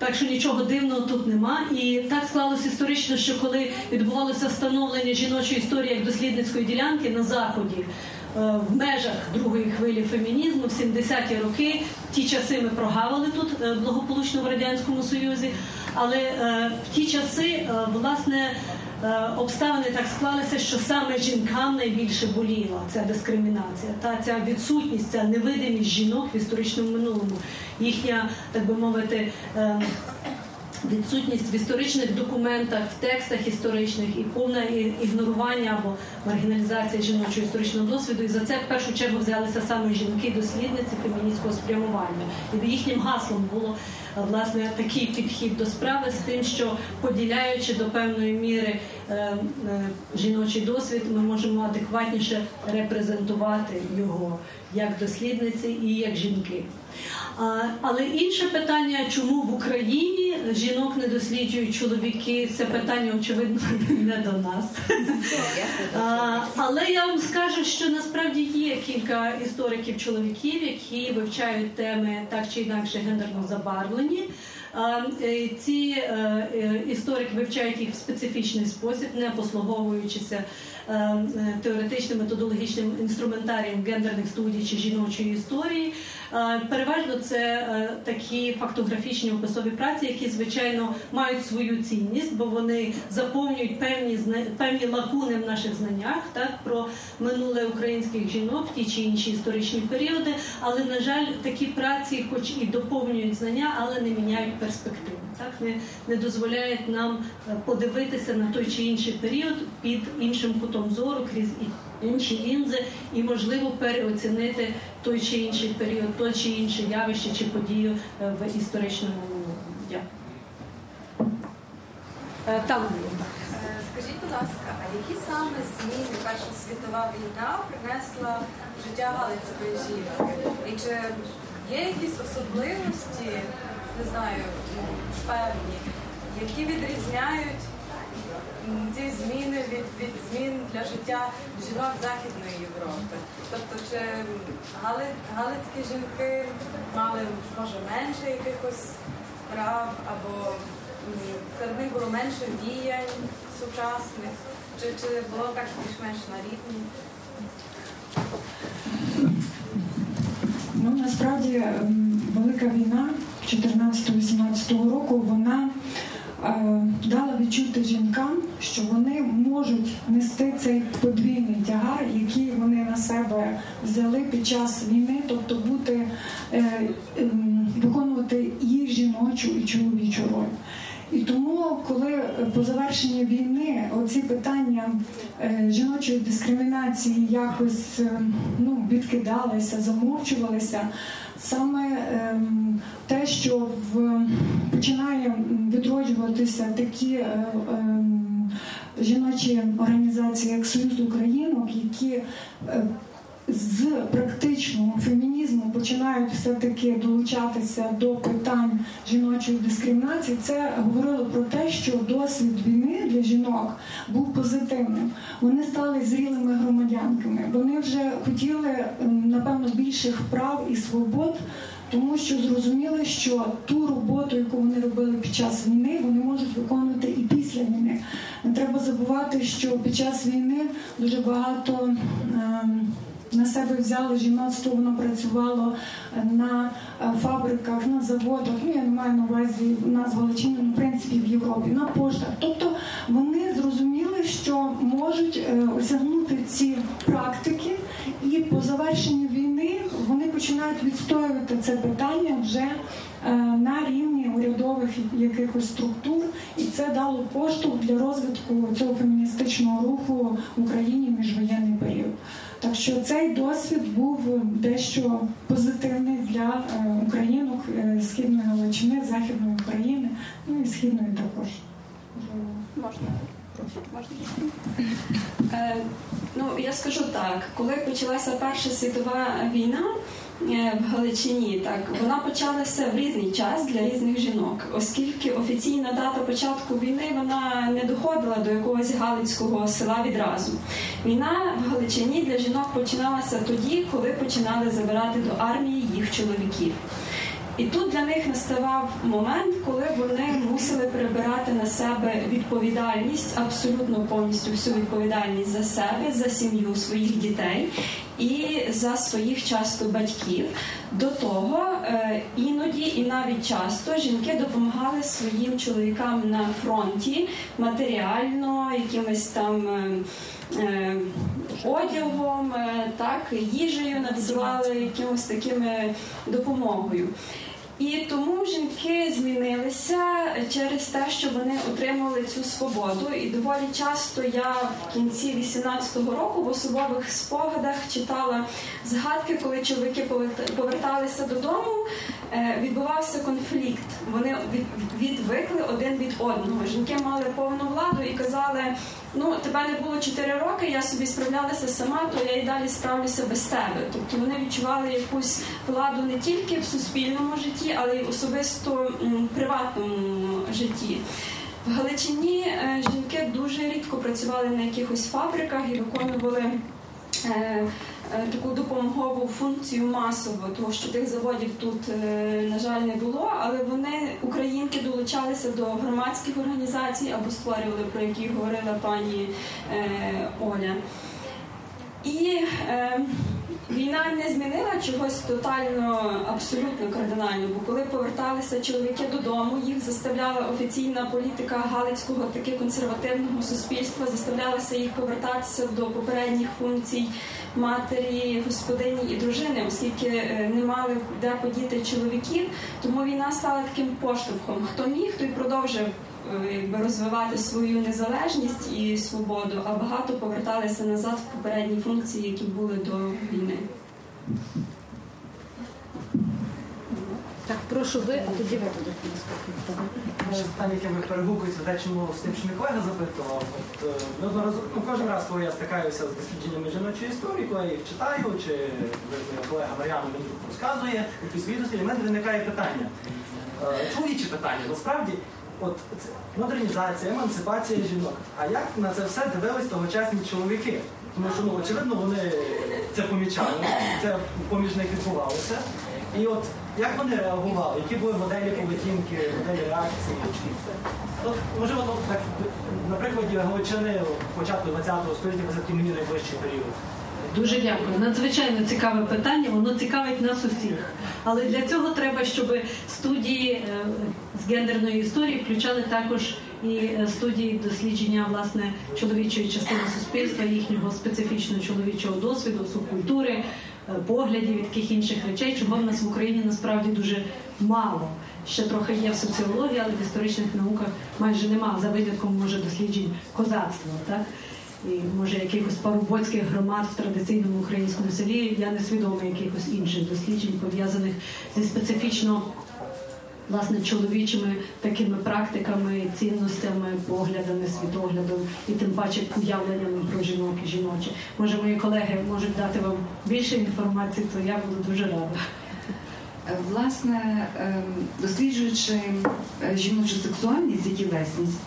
Так що нічого дивного тут нема. І так склалося історично, що коли відбувалося встановлення жіночої історії як дослідницької ділянки на заході. е, В межах другої хвилі фемінізму в 70-ті роки ті часи ми прогавили тут е, благополучно в радянському союзі, але е, в ті часи власне обставини так склалися, що саме жінкам найбільше боліла ця дискримінація, та ця відсутність, ця невидимість жінок в історичному минулому, їхня, так би мовити. Відсутність в історичних документах, в текстах історичних і повне ігнорування або маргіналізація жіночого історичного досвіду. І за це в першу чергу взялися саме жінки-дослідниці феміністського спрямування. І їхнім гаслом було власне такий підхід до справи з тим, що поділяючи до певної міри жіночий досвід, ми можемо адекватніше репрезентувати його як дослідниці і як жінки. Але інше питання, чому в Україні жінок не досліджують чоловіки, це питання, очевидно, [laughs] не до нас. Але я вам скажу, що насправді є кілька істориків-чоловіків, які вивчають теми так чи інакше гендерно забарвлені. Е, Ці е, е, історики вивчають їх в специфічний спосіб, не послуговуючися теоретичним методологічним інструментарієм гендерних студій чи жіночої історії. Е, Переважно це е, такі фактографічні описові праці, які звичайно мають свою цінність, бо вони заповнюють певні певні лакуни в наших знаннях, так про минуле українських жінок ті чи інші історичні періоди. Але на жаль, такі праці, хоч і доповнюють знання, але не міняють перспективи. Так не, не дозволяють нам е, подивитися на той чи інший період під іншим кутом зору крізь інші лінзи, і можливо переоцінити той чи інший період, той чи інше явище чи подію е, в історичному. Дякую. Е, Скажіть, будь ласка, а які саме зміни Перша світова війна принесла в життя Галицької жінки? І чи є якісь особливості, не знаю, певні, які відрізняють ці зміни від, від змін для життя жінок Західної Європи? Тобто, чи гали- галицькі жінки мали може менше якихось прав або серед них було менше діянь сучасних, чи, чи було так більш-менш на рівні? Ну насправді ем, велика війна 14-18 року вона е, дала відчути жінкам, що вони можуть нести цей подвійний тягар, який вони на себе взяли під час війни, тобто бути е, виконувати і жіночу, і чоловічу роль. І тому, коли по завершенні війни оці питання е, жіночої дискримінації якось е, ну, відкидалися, замовчувалися, саме ем, те, що в, починає відроджуватися такі е, ем, жіночі організації, як Союз Українок, які з практичного фемінізму починають все-таки долучатися до питань жіночої дискримінації, це говорило про те, що досвід війни для жінок був позитивним. Вони стали зрілими громадянками. Вони вже хотіли ем, напевно більших прав і свобод. Тому що зрозуміли, що ту роботу, яку вони робили під час війни, вони можуть виконувати і після війни. Не треба забувати, що під час війни дуже багато ем, на себе взяло жіноцтво, воно працювало на е, фабриках, на заводах. Ну я не маю на увазі нас в ну, в принципі в Європі, на поштах. Тобто вони зрозуміли, що можуть е, осягнути ці практики, і по завершенню війни вони починають відстоювати це питання вже е, на рівні урядових якихось структур, і це дало поштовх для розвитку цього феміністичного руху в Україні в міжвоєнний період. Так що цей досвід був дещо позитивний для е, українок е, східної Галичини, західної України, ну і східної також. Можна. Можна. Е, ну, я скажу так, коли почалася Перша світова війна е, в Галичині, так вона почалася в різний час для різних жінок, оскільки офіційна дата початку війни вона не доходила до якогось галицького села відразу. Війна в Галичині для жінок починалася тоді, коли починали забирати до армії їх чоловіків. І тут для них наставав момент, коли вони мусили перебирати на себе відповідальність, абсолютно повністю всю відповідальність за себе, за сім'ю своїх дітей і за своїх часто батьків. До того е, іноді і навіть часто жінки допомагали своїм чоловікам на фронті матеріально, якимось там. е, е, Одягом, так, їжею надсилали якимось такими допомогою. І тому жінки змінилися через те, що вони отримали цю свободу. І доволі часто я в кінці 18-го року в особових спогадах читала згадки, коли чоловіки поверт- поверталися додому. Е, Відбувався конфлікт. Вони відвикли один від одного. Жінки мали повну владу і казали: ну тебе не було 4 роки, я собі справлялася сама, то я і далі справлюся без тебе. Тобто вони відчували якусь владу не тільки в суспільному житті, але й в особисто приватному житті. В Галичині е, жінки дуже рідко працювали на якихось фабриках і виконували. Е, е, Таку допомогову функцію масово, тому що тих заводів тут, е, на жаль, не було, але вони, українки, долучалися до громадських організацій або створювали, про які говорила пані Оля. І війна не змінила чогось тотально, абсолютно кардинально, бо коли поверталися чоловіки додому, їх заставляла офіційна політика галицького таки консервативного суспільства, заставлялася їх повертатися до попередніх функцій матері, господині і дружини, оскільки е, не мали де подіти чоловіків. Тому війна стала таким поштовхом. Хто міг, той продовжив якби розвивати свою незалежність і свободу, а багато поверталися назад в попередні функції, які були до війни. Так, прошу ви, а тоді ви туди Перше питання, яке ми перегукується дечому з тим, що мій колега запитував. От, е, ну, кожен раз, коли я стикаюся з дослідженнями жіночої історії, коли я їх читаю, чи е, колега Мар'яна мені розказує в мене виникає питання. Е, Чоловіче питання, насправді, от модернізація, емансипація жінок. А як на це все дивились тогочасні чоловіки? Тому що ну очевидно вони це помічали, це поміж них відбувалося. І от як вони реагували, які були моделі поведінки, моделі реакції? От, можливо, ну, так, на Галичини початку ХХ століття, це мені найближчий період. Дуже дякую. Надзвичайно цікаве питання. Воно цікавить нас усіх. Але для цього треба, щоб студії е, з гендерної історії включали також і е, студії дослідження власне чоловічої частини суспільства, їхнього специфічного чоловічого досвіду, субкультури, е, поглядів і таких інших речей, чого в нас в Україні насправді дуже мало. Ще трохи є в соціології, але в історичних науках майже нема за винятком може досліджень козацтва. Так? І може якихось парубоцьких громад в традиційному українському селі. Я не свідома якихось інших досліджень, пов'язаних зі специфічно власне чоловічими такими практиками, цінностями, поглядами, світоглядом і тим паче уявленнями про жінок і жіноче. Може, мої колеги можуть дати вам більше інформації, то я буду дуже рада. Е, Власне, ем, досліджуючи е, жіночу сексуальність і тілесність,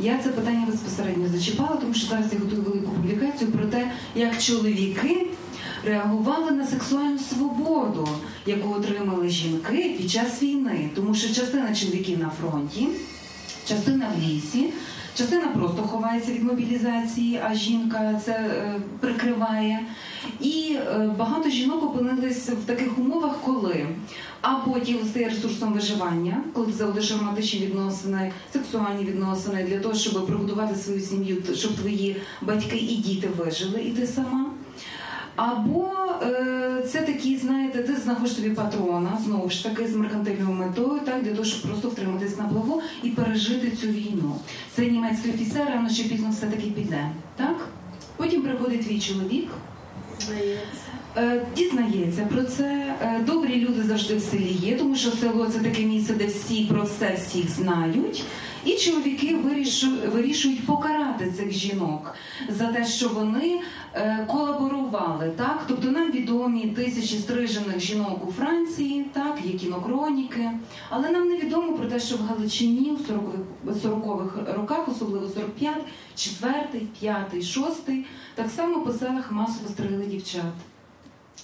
я це питання безпосередньо зачіпала, тому що зараз я готую велику публікацію про те, як чоловіки реагували на сексуальну свободу, яку отримали жінки під час війни, тому що частина чоловіків на фронті, частина в лісі. Частина просто ховається від мобілізації, а жінка це е, прикриває. І е, багато жінок опинились в таких умовах, коли або тіло стає ресурсом виживання, коли ти заводиш відносини, сексуальні відносини для того, щоб прогодувати свою сім'ю, щоб твої батьки і діти вижили, і ти сама. Або е, це такі, знаєте, ти знаходиш собі патрона, знову ж таки, з меркантильною метою, так, для того, щоб просто втриматись на плаву і пережити цю війну. Це німецький офіцер, рано чи пізно все-таки піде. Так? Потім приходить твій чоловік, Е, Дізнається про це. Е, Добрі люди завжди в селі є, тому що село це таке місце, де всі про все всіх знають. І чоловіки вирішують покарати цих жінок за те, що вони е, колаборували. Так? Тобто нам відомі тисячі стрижених жінок у Франції, так, є кінокроніки. Але нам не відомо про те, що в Галичині у 40-х 40-х роках, особливо 45, 4, 5, 6, так само по селах масово стригли дівчат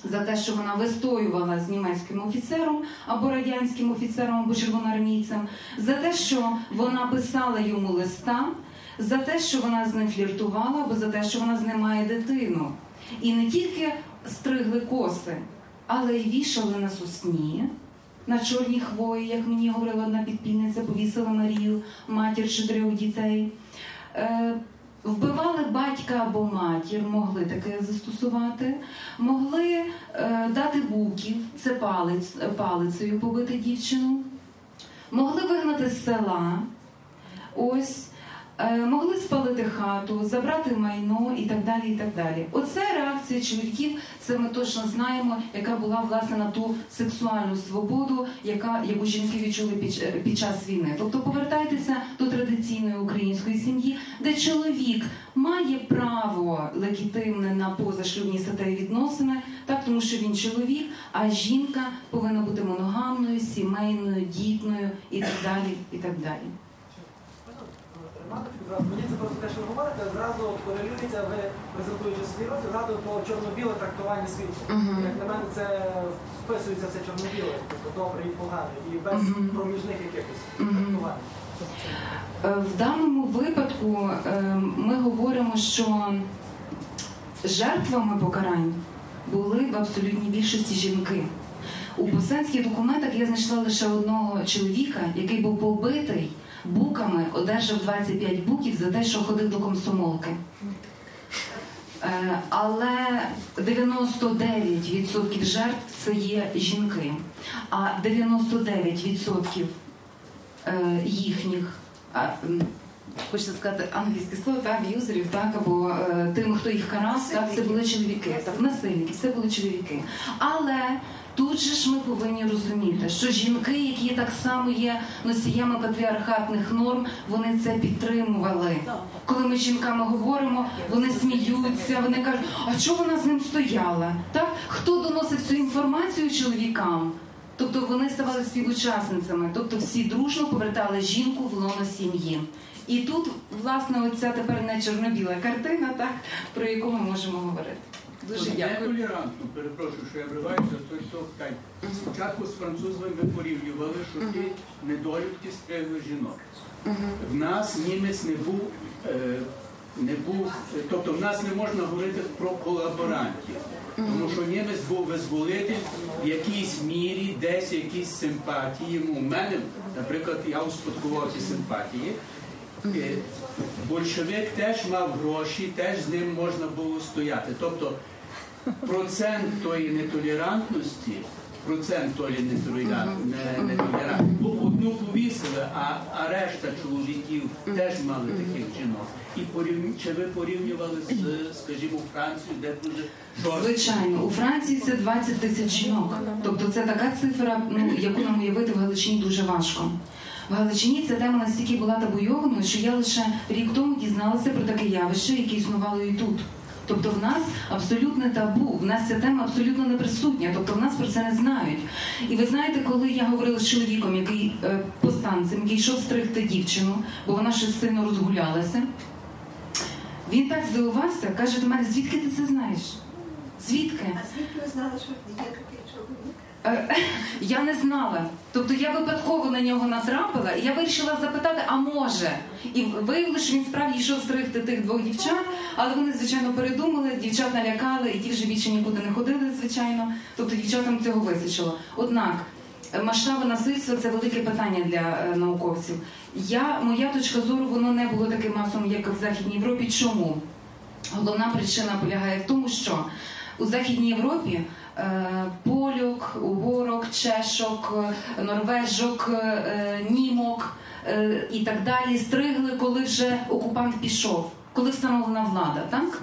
за те, що вона вистоювала з німецьким офіцером або радянським офіцером або червоноармійцем, за те, що вона писала йому листа, за те, що вона з ним фліртувала, або за те, що вона з ним має дитину. І не тільки стригли коси, але й вішали на сосні. На чорній хвої, як мені говорила одна підпільниця, повісила Марію, матір чотирьох дітей. Вбивали батька або матір, могли таке застосувати, могли е, дати буків, це палець, палицею побити дівчину, могли вигнати з села, ось, могли спалити хату, забрати майно і так далі. і так далі. Оце реакція чоловіків, це ми точно знаємо, яка була власне на ту сексуальну свободу, яка, яку жінки відчули під, під час війни. Тобто повертайтеся до традиційної української сім'ї, де чоловік має право легітимне на позашлюбні статеві відносини, так тому що він чоловік, а жінка повинна бути моногамною, сімейною, дітною і так далі. І так далі. Мені це просто те, що ви говорите, зразу корелюється, ви презентуючи свій розділ, зразу про чорно-біле трактування світу. Мгм. Як на мене, це вписується це чорно-біле, тобто добре і погане, і без Мгм. проміжних якихось Мгм. трактувань. Е, В даному випадку е, ми говоримо, що жертвами покарань були в абсолютній більшості жінки. У повстанських документах я знайшла лише одного чоловіка, який був побитий буками, одержав 25 буків за те, що ходив до комсомолки. Е, Але 99% жертв це є жінки, а 99% е, їхніх, хочеться сказати англійське слово, так, аб'юзерів, так, або е, тим, хто їх карав, так, це були чоловіки, так, насильники, це були чоловіки. Але тут же ж ми повинні розуміти, що жінки, які так само є носіями патріархатних норм, вони це підтримували. Коли ми з жінками говоримо, вони сміються, вони кажуть, а чого вона з ним стояла? Так? Хто доносив цю інформацію чоловікам? Тобто вони ставали співучасницями, тобто всі дружно повертали жінку в лоно сім'ї. І тут, власне, оця тепер не чорно-біла картина, так, про яку ми можемо говорити. Дуже дякую. Нетолерантно, перепрошую, що я вриваюся, той хто каже. Спочатку з французами порівнювали, що ті недолюбки стригли жінок. В нас німець не був е, не був, тобто в нас не можна говорити про колаборантів. Тому що німець був визволитель в якійсь мірі, десь якісь симпатії. У мене, наприклад, я успадкував ці симпатії. Е, Большевик теж мав гроші, теж з ним можна було стояти. Тобто процент тої нетолерантності, процент тої нетолерантності, бо одну повісили, а, а решта чоловіків теж мали таких жінок. І порівню, чи ви порівнювали з, скажімо, Францією, де дуже жорстко? Звичайно, у Франції це 20 тисяч жінок. Тобто це така цифра, ну яку нам уявити в Галичині дуже важко. В Галичині ця тема настільки була табуйованою, що я лише рік тому дізналася про таке явище, яке існувало і тут. Тобто в нас абсолютне табу, в нас ця тема абсолютно не присутня, тобто в нас про це не знають. І ви знаєте, коли я говорила з чоловіком, який е, повстанцем, який йшов стригти дівчину, бо вона щось сильно розгулялася, він так здивувався, каже до мене, звідки ти це знаєш? Звідки? А звідки ви знали, що є такий чоловік? Е, Я не знала. Тобто я випадково на нього натрапила, і я вирішила запитати, а може? І виявилося, що він справді йшов стригти тих двох дівчат, але вони, звичайно, передумали, дівчат налякали, і ті вже більше нікуди не ходили, звичайно. Тобто дівчатам цього вистачило. Однак е, масштаби насильства це велике питання для е, науковців. Я, моя точка зору, воно не було таким масовим, як в Західній Європі. Чому? Головна причина полягає в тому, що у Західній Європі е, польок, угорок, чешок, е, норвежок, е, німок е, і так далі стригли, коли вже окупант пішов. Коли встановлена влада, так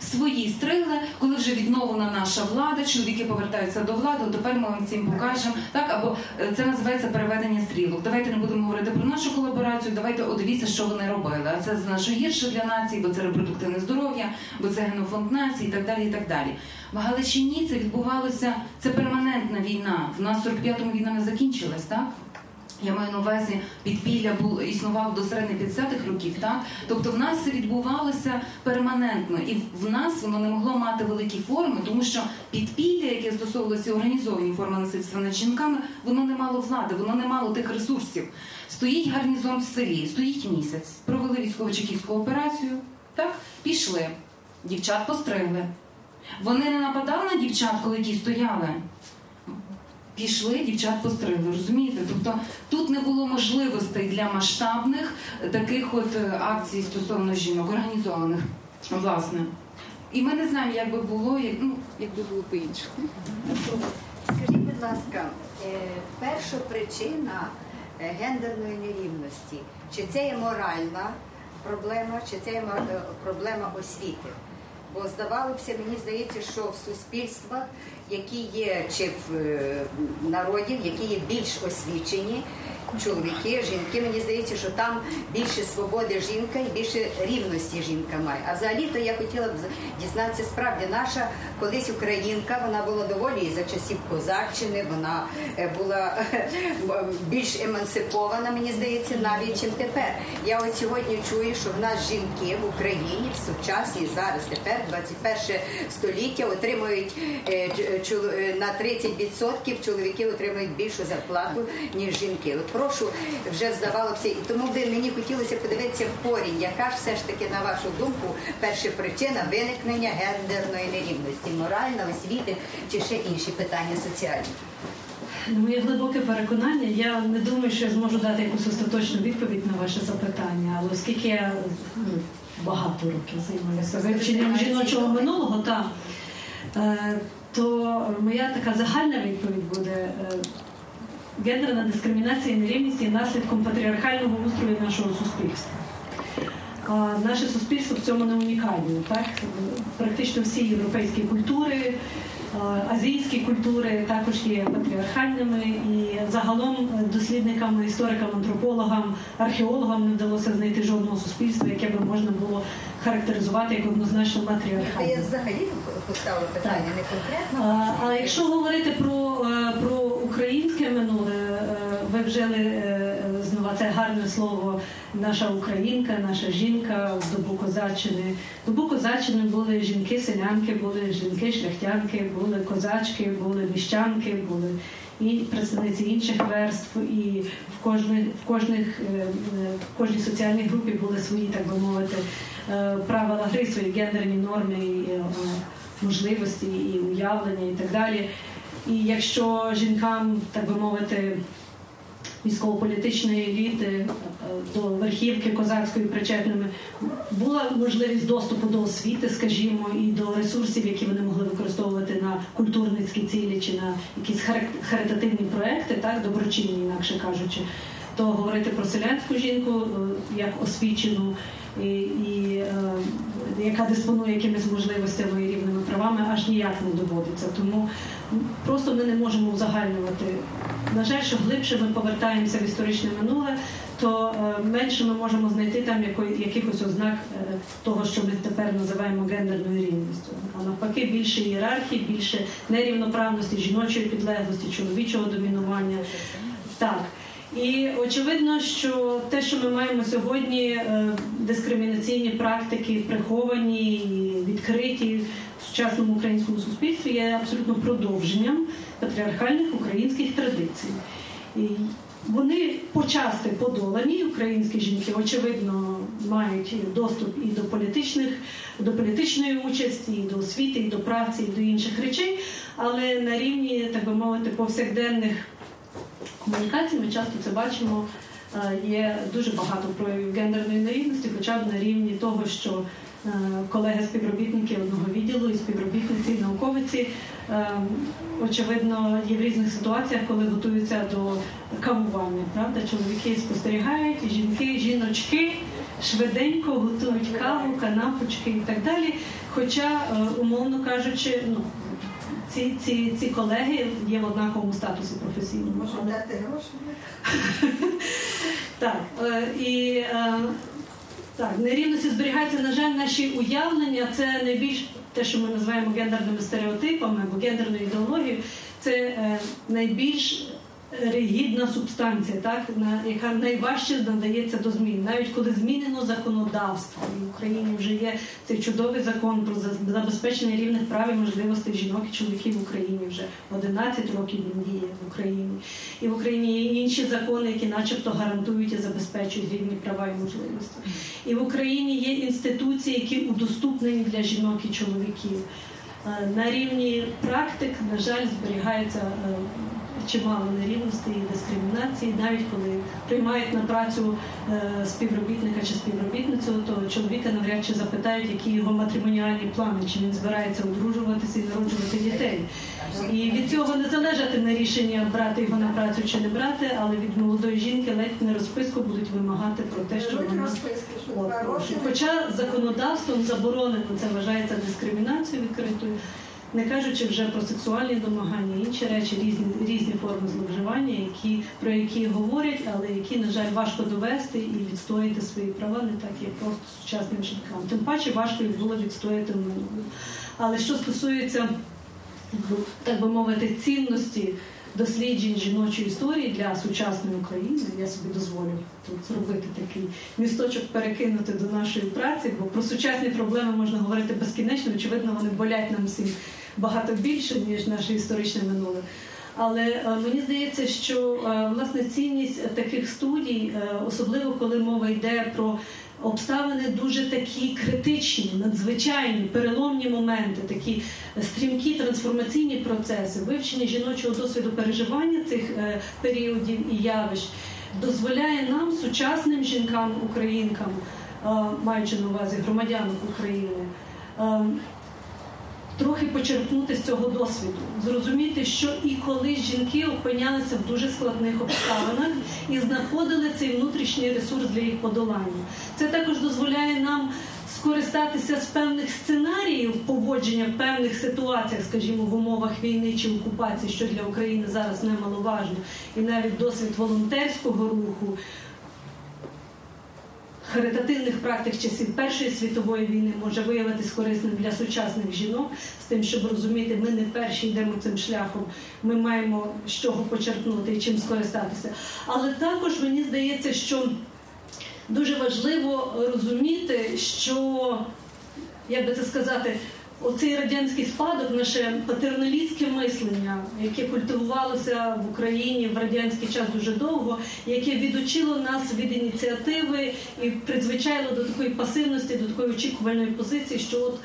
свої стригли, коли вже відновлена наша влада, чоловіки повертаються до влади. Тепер ми вам цим покажемо. Так або е, це називається переведення стрілок. Давайте не будемо говорити про нашу колаборацію. Давайте одивіться, що вони робили. А це значно гірше для нації, бо це репродуктивне здоров'я, бо це генофонд нації, і так далі. І так далі. В Галичині це відбувалося. Це перманентна війна. В нас 45-му війна не закінчилась, так. Я маю на увазі підпілля було існувало до середини 50-х років, так? Тобто в нас це відбувалося перманентно, і в нас воно не могло мати великі форми, тому що підпілля, яке стосовувалося організовані форми насильства над жінками, воно не мало влади, воно не мало тих ресурсів. Стоїть гарнізон в селі, стоїть місяць, провели військово-чеківську операцію, так? Пішли, дівчат постригли. Вони не нападали на дівчат, коли ті стояли пішли, дівчат постригли, розумієте? Тобто тут не було можливостей для масштабних таких от е, акцій стосовно жінок, організованих, власне. І ми не знаємо, як би було, як, ну, як би було по-іншому. Скажіть, будь ласка, е, перша причина е, гендерної нерівності, чи це є моральна проблема, чи це є проблема освіти? Бо здавалося, мені здається, що в суспільствах, які є чи в е, народів, які є більш освічені, чоловіки, жінки, мені здається, що там більше свободи жінка і більше рівності жінка має. А взагалі-то я хотіла б дізнатися справді, наша колись українка, вона була доволі і за часів козаччини, вона е, була [laughs] більш емансипована, мені здається, навіть чим тепер. Я от сьогодні чую, що в нас жінки в Україні в сучасній зараз тепер 21 століття отримують е, е, на 30% чоловіки отримують більшу зарплату ніж жінки. От прошу вже здавалося, і тому би мені хотілося подивитися в корінь, яка ж все ж таки на вашу думку перша причина виникнення гендерної нерівності, моральна, освіти чи ще інші питання соціальні. На моє глибоке переконання, я не думаю, що я зможу дати якусь остаточну відповідь на ваше запитання, але оскільки я ну, багато років займаюся вивченням жіночого минулого, та, е, то моя така загальна відповідь буде. Гендерна дискримінація і нерівність є наслідком патріархального устрою нашого суспільства. Наше суспільство в цьому не унікальне. Так? Практично всі європейські культури, азійські культури також є патріархальними, і загалом е, дослідникам, історикам, антропологам, археологам не вдалося знайти жодного суспільства, яке би можна було характеризувати як однозначно матріархальне. я взагалі поставила питання не конкретно. А, а якщо говорити про, е, про українське минуле, е, ви вжили е, це гарне слово наша українка, наша жінка в добу козаччини. Добу козаччини були жінки-селянки, були жінки-шляхтянки, були козачки, були міщанки, були і представниці інших верств, і в кожних в кожних е, е, в кожній соціальній групі були свої, так би мовити, е, правила гри, свої гендерні норми, і, можливості і уявлення, і так далі. І якщо жінкам, так би мовити, військово-політичної еліти е, до верхівки козацької причетними була можливість доступу до освіти, скажімо, і до ресурсів, які вони могли використовувати на культурницькі цілі чи на якісь харитативні проекти, так доброчинні, інакше кажучи, то говорити про селянську жінку е, як освічену. І, і е, яка диспонує якимись можливостями і рівними правами, аж ніяк не доводиться. Тому просто ми не можемо узагальнювати. На жаль, що глибше ми повертаємося в історичне минуле, то е, менше ми можемо знайти там якихось ознак е, того, що ми тепер називаємо гендерною рівністю. А навпаки, більше ієрархії, більше нерівноправності, жіночої підлеглості, чоловічого домінування. Так. І очевидно, що те, що ми маємо сьогодні, е, дискримінаційні практики приховані і відкриті в сучасному українському суспільстві, є абсолютно продовженням патріархальних українських традицій. І вони почасти подолані. Українські жінки, очевидно, мають доступ і до політичних, до політичної участі, і до освіти, і до праці, і до інших речей, але на рівні, так би мовити, повсякденних комунікацій ми часто це бачимо. е, Є дуже багато проявів гендерної нерівності, хоча б на рівні того, що е, колеги співробітники одного відділу і співробітниці, і науковиці, е, очевидно, є в різних ситуаціях, коли готуються до кавування. Правда, чоловіки спостерігають, і жінки, жіночки швиденько готують каву, канапочки і так далі. Хоча, умовно кажучи, ну ці, ці, ці колеги є в однаковому статусі професійному. Можна дати гроші? [laughs] Так, е, і е, так, нерівності зберігаються, на жаль, наші уявлення. Це найбільш те, що ми називаємо гендерними стереотипами або гендерною ідеологією, це е, найбільш ригідна субстанція, так, на, яка найважче надається до змін. Навіть коли змінено законодавство, і в Україні вже є цей чудовий закон про забезпечення рівних прав і можливостей жінок і чоловіків в Україні вже 11 років він діє в Україні. І в Україні є інші закони, які начебто гарантують і забезпечують рівні права і можливості. І в Україні є інституції, які удоступнені для жінок і чоловіків. Е, На рівні практик, на жаль, зберігається е, чимало нерівностей і дискримінації. Навіть коли приймають на працю е, співробітника чи співробітницю, то чоловіка навряд чи запитають, які його матримоніальні плани, чи він збирається одружуватися і народжувати дітей. І від цього не залежатиме рішення брати його на працю чи не брати, але від молодої жінки ледь не розписку будуть вимагати про те, що вона. Хоча законодавством заборонено це вважається дискримінацією відкритою, не кажучи вже про сексуальні домагання, інші речі, різні різні форми зловживання, які про які говорять, але які, на жаль, важко довести і відстояти свої права не так, як просто сучасним жінкам. Тим паче важко їх було відстояти в минулому. Але що стосується так би мовити, цінності досліджень жіночої історії для сучасної України, я собі дозволю тут зробити такий місточок перекинути до нашої праці, бо про сучасні проблеми можна говорити безкінечно. Очевидно, вони болять нам всім багато більше, ніж наше історичне минуле. Але е, мені здається, що е, власне цінність таких студій, е, особливо коли мова йде про обставини дуже такі критичні, надзвичайні, переломні моменти, такі стрімкі трансформаційні процеси, вивчення жіночого досвіду переживання цих періодів і явищ дозволяє нам, сучасним жінкам, українкам, маючи на увазі громадянок України. Трохи почерпнути з цього досвіду, зрозуміти, що і коли жінки опинялися в дуже складних обставинах і знаходили цей внутрішній ресурс для їх подолання. Це також дозволяє нам скористатися з певних сценаріїв поводження в певних ситуаціях, скажімо, в умовах війни чи окупації, що для України зараз немаловажно, і навіть досвід волонтерського руху. Харитативних практик часів Першої світової війни може виявитись корисним для сучасних жінок з тим, щоб розуміти, ми не перші йдемо цим шляхом, ми маємо з чого почерпнути і чим скористатися. Але також мені здається, що дуже важливо розуміти, що як би це сказати, оцей радянський спадок, наше патерналістське мислення, яке культивувалося в Україні в радянський час дуже довго, яке відучило нас від ініціативи і призвичайло до такої пасивності, до такої очікувальної позиції, що от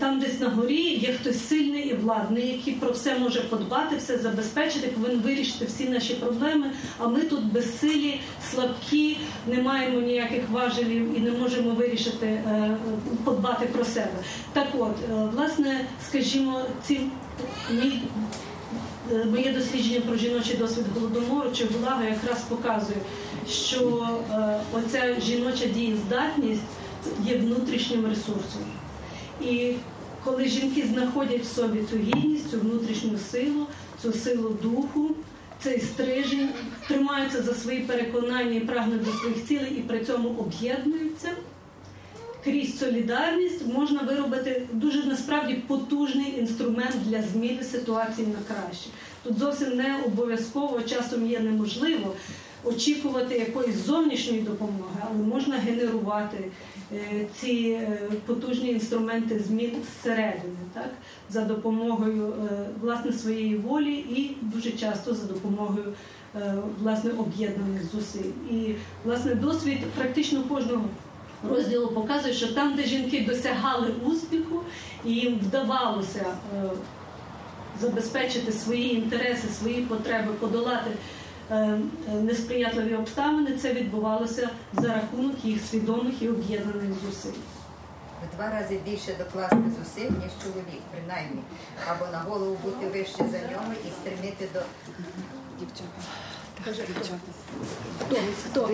там, десь на горі, є хтось сильний і владний, який про все може подбати, все забезпечити, повинен вирішити всі наші проблеми. А ми тут безсилі, слабкі, не маємо ніяких важелів і не можемо вирішити е, подбати про себе. Так, от е, власне, скажімо, ці мій. Моє дослідження про жіночий досвід голодомору чи гулага якраз показує, що е, оця жіноча дієздатність є внутрішнім ресурсом. І коли жінки знаходять в собі цю гідність, цю внутрішню силу, цю силу духу, цей стрижень, тримаються за свої переконання і прагнуть до своїх цілей і при цьому об'єднуються. Крізь солідарність можна виробити дуже насправді потужний інструмент для зміни ситуації на краще. Тут зовсім не обов'язково часом є неможливо очікувати якоїсь зовнішньої допомоги, але можна генерувати ці е, потужні інструменти змін зсередини, так за допомогою е, власне своєї волі і дуже часто за допомогою власне об'єднаних зусиль. І власне досвід практично кожного. Розділу показує, що там, де жінки досягали успіху, і їм вдавалося забезпечити свої інтереси, свої потреби, подолати Е, е, несприятливі обставини, це відбувалося за рахунок їх свідомих і об'єднаних зусиль. В два рази більше докласти зусиль, ніж чоловік, принаймні, або на голову бути вище за нього і стремити до дівчата. Хто? Хто?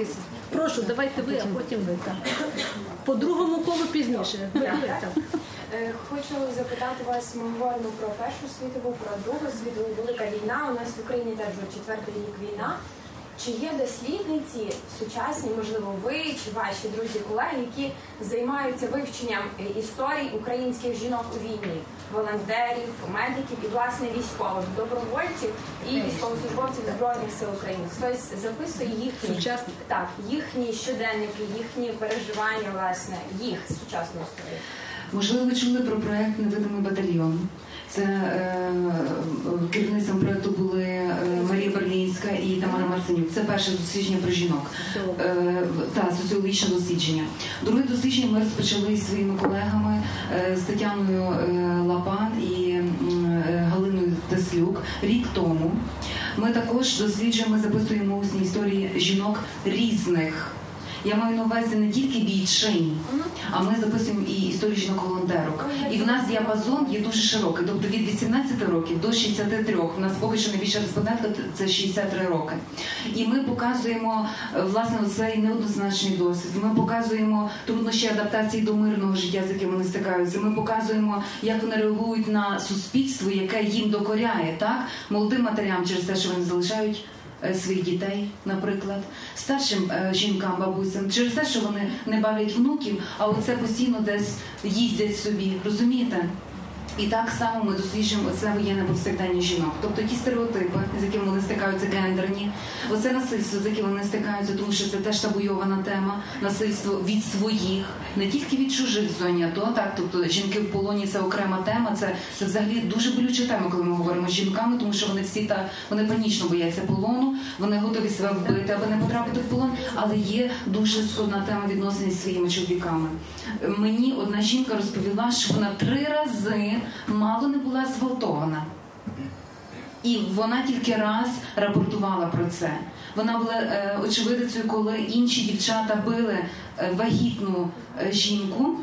Прошу, давайте ви, а потім ви. Так. По другому колу пізніше. Ви, ви. Е, хочу запитати вас, ми говоримо про Першу світову, про Другу світову, велика війна. У нас в Україні теж вже четвертий рік війна. Чи є дослідниці сучасні, можливо, ви чи ваші друзі-колеги, які займаються вивченням історій українських жінок у війні, волонтерів, медиків і власне військових, добровольців і військовослужбовців збройних сил України? Хтось записує їхні Сучасні. так, їхні щоденники, їхні переживання, власне, їх сучасну історію. Можливо, ви чули про проект Невидимий батальйон. Це е, керівництвом проекту були е, Марія Берлінська і Тамара Марценюк. Це перше дослідження про жінок е, та соціологічне дослідження. Друге дослідження ми розпочали зі своїми колегами е, з Тетяною е, Лапан і е, Галиною Теслюк рік тому. Ми також досліджуємо, записуємо усні історії жінок різних. Я маю на увазі не тільки бійчинь, а ми записуємо і історію жінок-волонтерок. І в нас діапазон є дуже широкий. Тобто від 18 років до 63. У нас поки що найбільша респондентка це 63 роки. І ми показуємо е, власне цей неоднозначний досвід. Ми показуємо труднощі адаптації до мирного життя, з яким вони стикаються. Ми показуємо, як вони реагують на суспільство, яке їм докоряє, так молодим матерям через те, що вони залишають. Е, своїх дітей, наприклад, старшим е, жінкам, бабусям, через те, що вони не бавлять внуків, а оце постійно десь їздять собі, розумієте? І так само ми досліджуємо оце воєнне повсякдення жінок. Тобто ті стереотипи, з якими вони стикаються гендерні, оце насильство, з яким вони стикаються, тому що це теж табуйована тема, насильство від своїх, не тільки від чужих зоні, а то так. Тобто жінки в полоні це окрема тема. Це це взагалі дуже болюча тема, коли ми говоримо з жінками, тому що вони всі та вони панічно бояться полону, вони готові себе вбити, аби не потрапити в полон. Але є дуже складна тема відносин зі своїми чоловіками. Мені одна жінка розповіла, що вона три рази мало не була зґвалтована. І вона тільки раз рапортувала про це. Вона була е, очевидицею, коли інші дівчата били е, вагітну е, жінку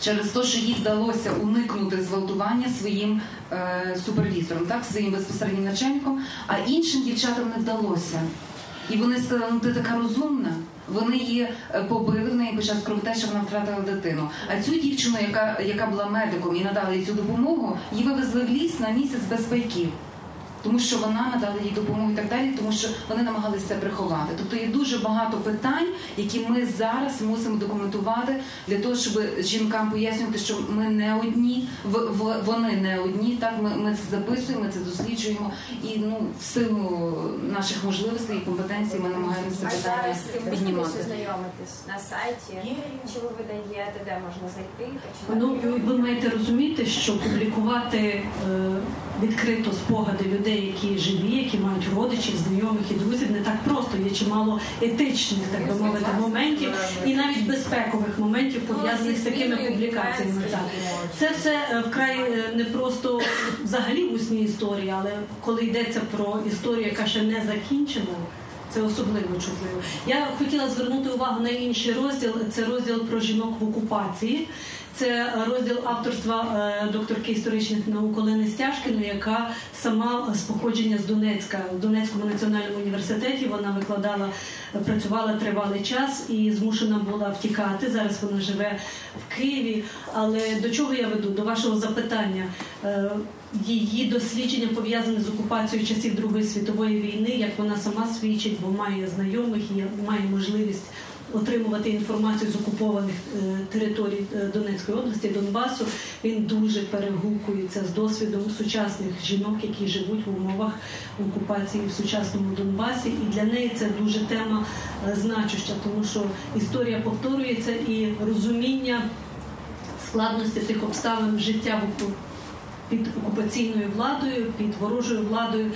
через те, що їй вдалося уникнути зґвалтування своїм е, супервізором, так, своїм безпосереднім начальником, а іншим дівчатам не вдалося. І вони сказали, ну ти така розумна. Вони її е, побили в неї під час кровотечі, вона втратила дитину. А цю дівчину, яка яка була медиком і надала їй цю допомогу, її вивезли в ліс на місяць без пайків. Тому що вона надала їй допомогу і так далі, тому що вони намагалися це приховати. Тобто є дуже багато питань, які ми зараз мусимо документувати для того, щоб жінкам пояснювати, що ми не одні, в- в- вони не одні. Так ми, ми це записуємо, ми це досліджуємо, і ну в силу наших можливостей і компетенцій ми намагаємося питання піднімати. ознайомитись на сайті, чи ви видаєте, де можна зайти? Ну, ви, ви маєте розуміти, що публікувати е, відкрито спогади людей, які живі, які мають родичів, знайомих і друзів, не так просто. Є чимало етичних, так би мовити, моментів і навіть безпекових моментів пов'язаних з такими публікаціями. Так. Це все е, вкрай е, не просто взагалі усні історії, але коли йдеться про історію, яка ще не закінчена. Це особливо чутливо. Я хотіла звернути увагу на інший розділ. Це розділ про жінок в окупації. Це розділ авторства е, докторки історичних наук Олени Стяжкіної, яка сама з походження з Донецька в Донецькому національному університеті. Вона викладала, працювала тривалий час і змушена була втікати. Зараз вона живе в Києві. Але до чого я веду? До вашого запитання. Е, Її дослідження пов'язане з окупацією часів Другої світової війни, як вона сама свідчить, бо має знайомих і має можливість отримувати інформацію з окупованих е, територій е, Донецької області, Донбасу. Він дуже перегукується з досвідом сучасних жінок, які живуть в умовах окупації в сучасному Донбасі. І для неї це дуже тема е, значуща, тому що історія повторюється і розуміння складності тих обставин життя в під окупаційною владою, під ворожою владою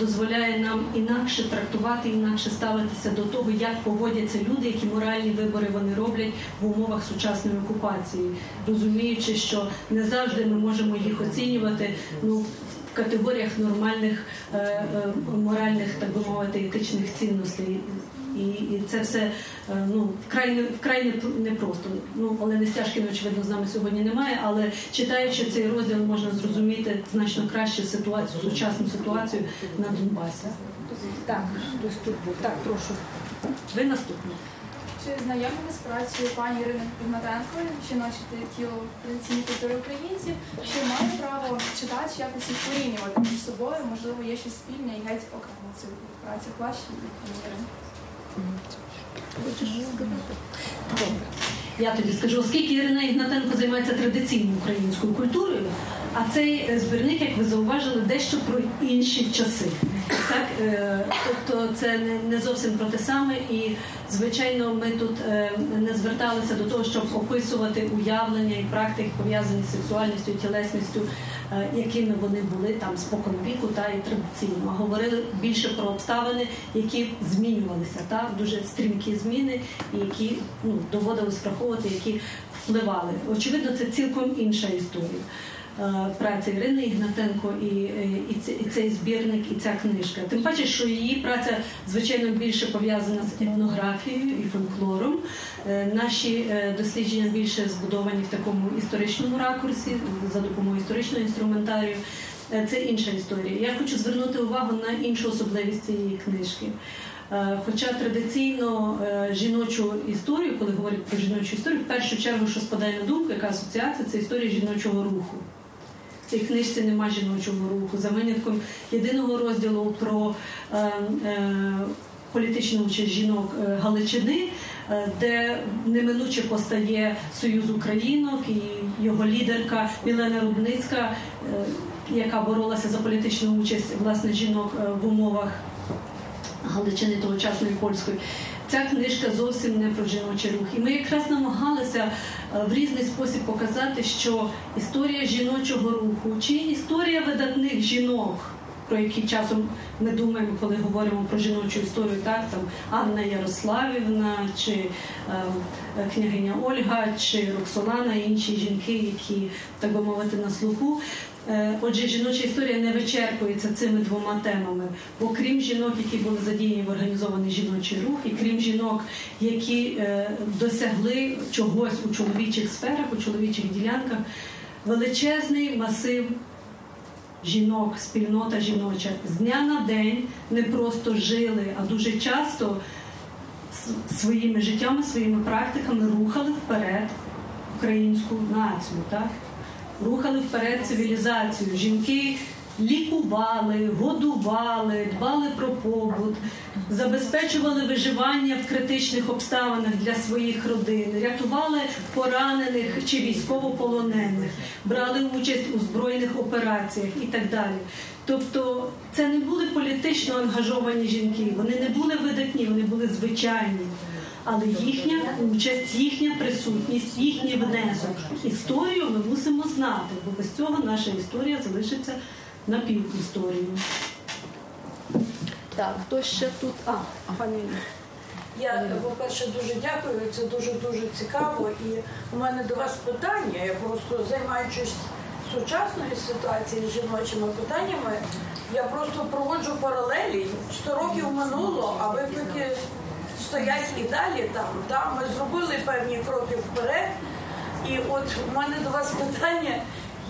дозволяє нам інакше трактувати, інакше ставитися до того, як поводяться люди, які моральні вибори вони роблять в умовах сучасної окупації, розуміючи, що не завжди ми можемо їх оцінювати. Ну в категоріях нормальних е, е, моральних, так би мовити, етичних цінностей. І, і це все е, ну вкрай не вкрай не- непросто. Ну Олени Стяжкіної, очевидно, з нами сьогодні немає, але читаючи цей розділ, можна зрозуміти значно краще ситуацію, сучасну ситуацію на Донбасі. Так, доступно. Так, прошу. Ви наступні. Чи знайомі ви з працею пані Ірини Ігнатенко, жіноче тіло традиційної культури українців? Чи має право читач якось їх порівнювати між собою? Можливо, є щось спільне і геть окремо цю працю ваші і пані Ірини? Добре. Я тоді скажу, оскільки Ірина Ігнатенко займається традиційною українською культурою, а цей е, збірник, як ви зауважили, дещо про інші часи. Так, е, тобто це не, зовсім про те саме, і звичайно, ми тут е, не зверталися до того, щоб описувати уявлення і практики пов'язані з сексуальністю і тілесністю, якими вони були там спокон віку та і традиційно. А говорили більше про обставини, які змінювалися, та дуже стрімкі зміни, які ну, доводилось враховувати, які впливали. Очевидно, це цілком інша історія. Е, Праця Ірини Ігнатенко і, е, і, і цей збірник, і ця книжка. Тим паче, що її праця звичайно більше пов'язана з етнографією і фольклором. Е, Наші дослідження більше збудовані в такому історичному ракурсі за допомогою історичного інструментарію. Це інша історія. Я хочу звернути увагу на іншу особливість цієї книжки. Е, Хоча традиційно е, жіночу історію, коли говорять про жіночу історію, в першу чергу, що спадає на думку, яка асоціація, це історія жіночого руху. В цій книжці нема жіночого руху. За винятком єдиного розділу про е, е, політичну участь жінок е, Галичини, де неминуче постає Союз Українок і його лідерка Мілена Рудницька, е, яка боролася за політичну участь власне жінок в умовах Галичини тогочасної польської. Ця книжка зовсім не про жіночий рух. І ми якраз намагалися е, в різний спосіб показати, що історія жіночого руху чи історія видатних жінок, про які часом ми думаємо, коли говоримо про жіночу історію, так там Анна Ярославівна, чи е, княгиня Ольга, чи Роксолана, інші жінки, які так би мовити на слуху. Е, Отже, жіноча історія не вичерпується цими двома темами. Бо крім жінок, які були задіяні в організований жіночий рух, і крім жінок, які е, досягли чогось у чоловічих сферах, у чоловічих ділянках, величезний масив жінок, спільнота жіноча з дня на день не просто жили, а дуже часто своїми життями, своїми практиками рухали вперед українську націю. Так? Рухали вперед цивілізацію. Жінки лікували, годували, дбали про побут, забезпечували виживання в критичних обставинах для своїх родин, рятували поранених чи військовополонених, брали участь у збройних операціях і так далі. Тобто це не були політично ангажовані жінки, вони не були видатні, вони були звичайні. Але їхня участь, їхня присутність, їхній внесок історію ми мусимо знати, бо без цього наша історія залишиться напівісторією. Так, хто ще тут? А, пані Я, по-перше, дуже дякую, це дуже-дуже цікаво. І у мене до вас питання. Я просто займаючись сучасною ситуацією з жіночими питаннями, я просто проводжу паралелі. 100 років минуло, а виклики стоять і далі там. Там ми зробили певні кроки вперед. І от у мене до вас питання.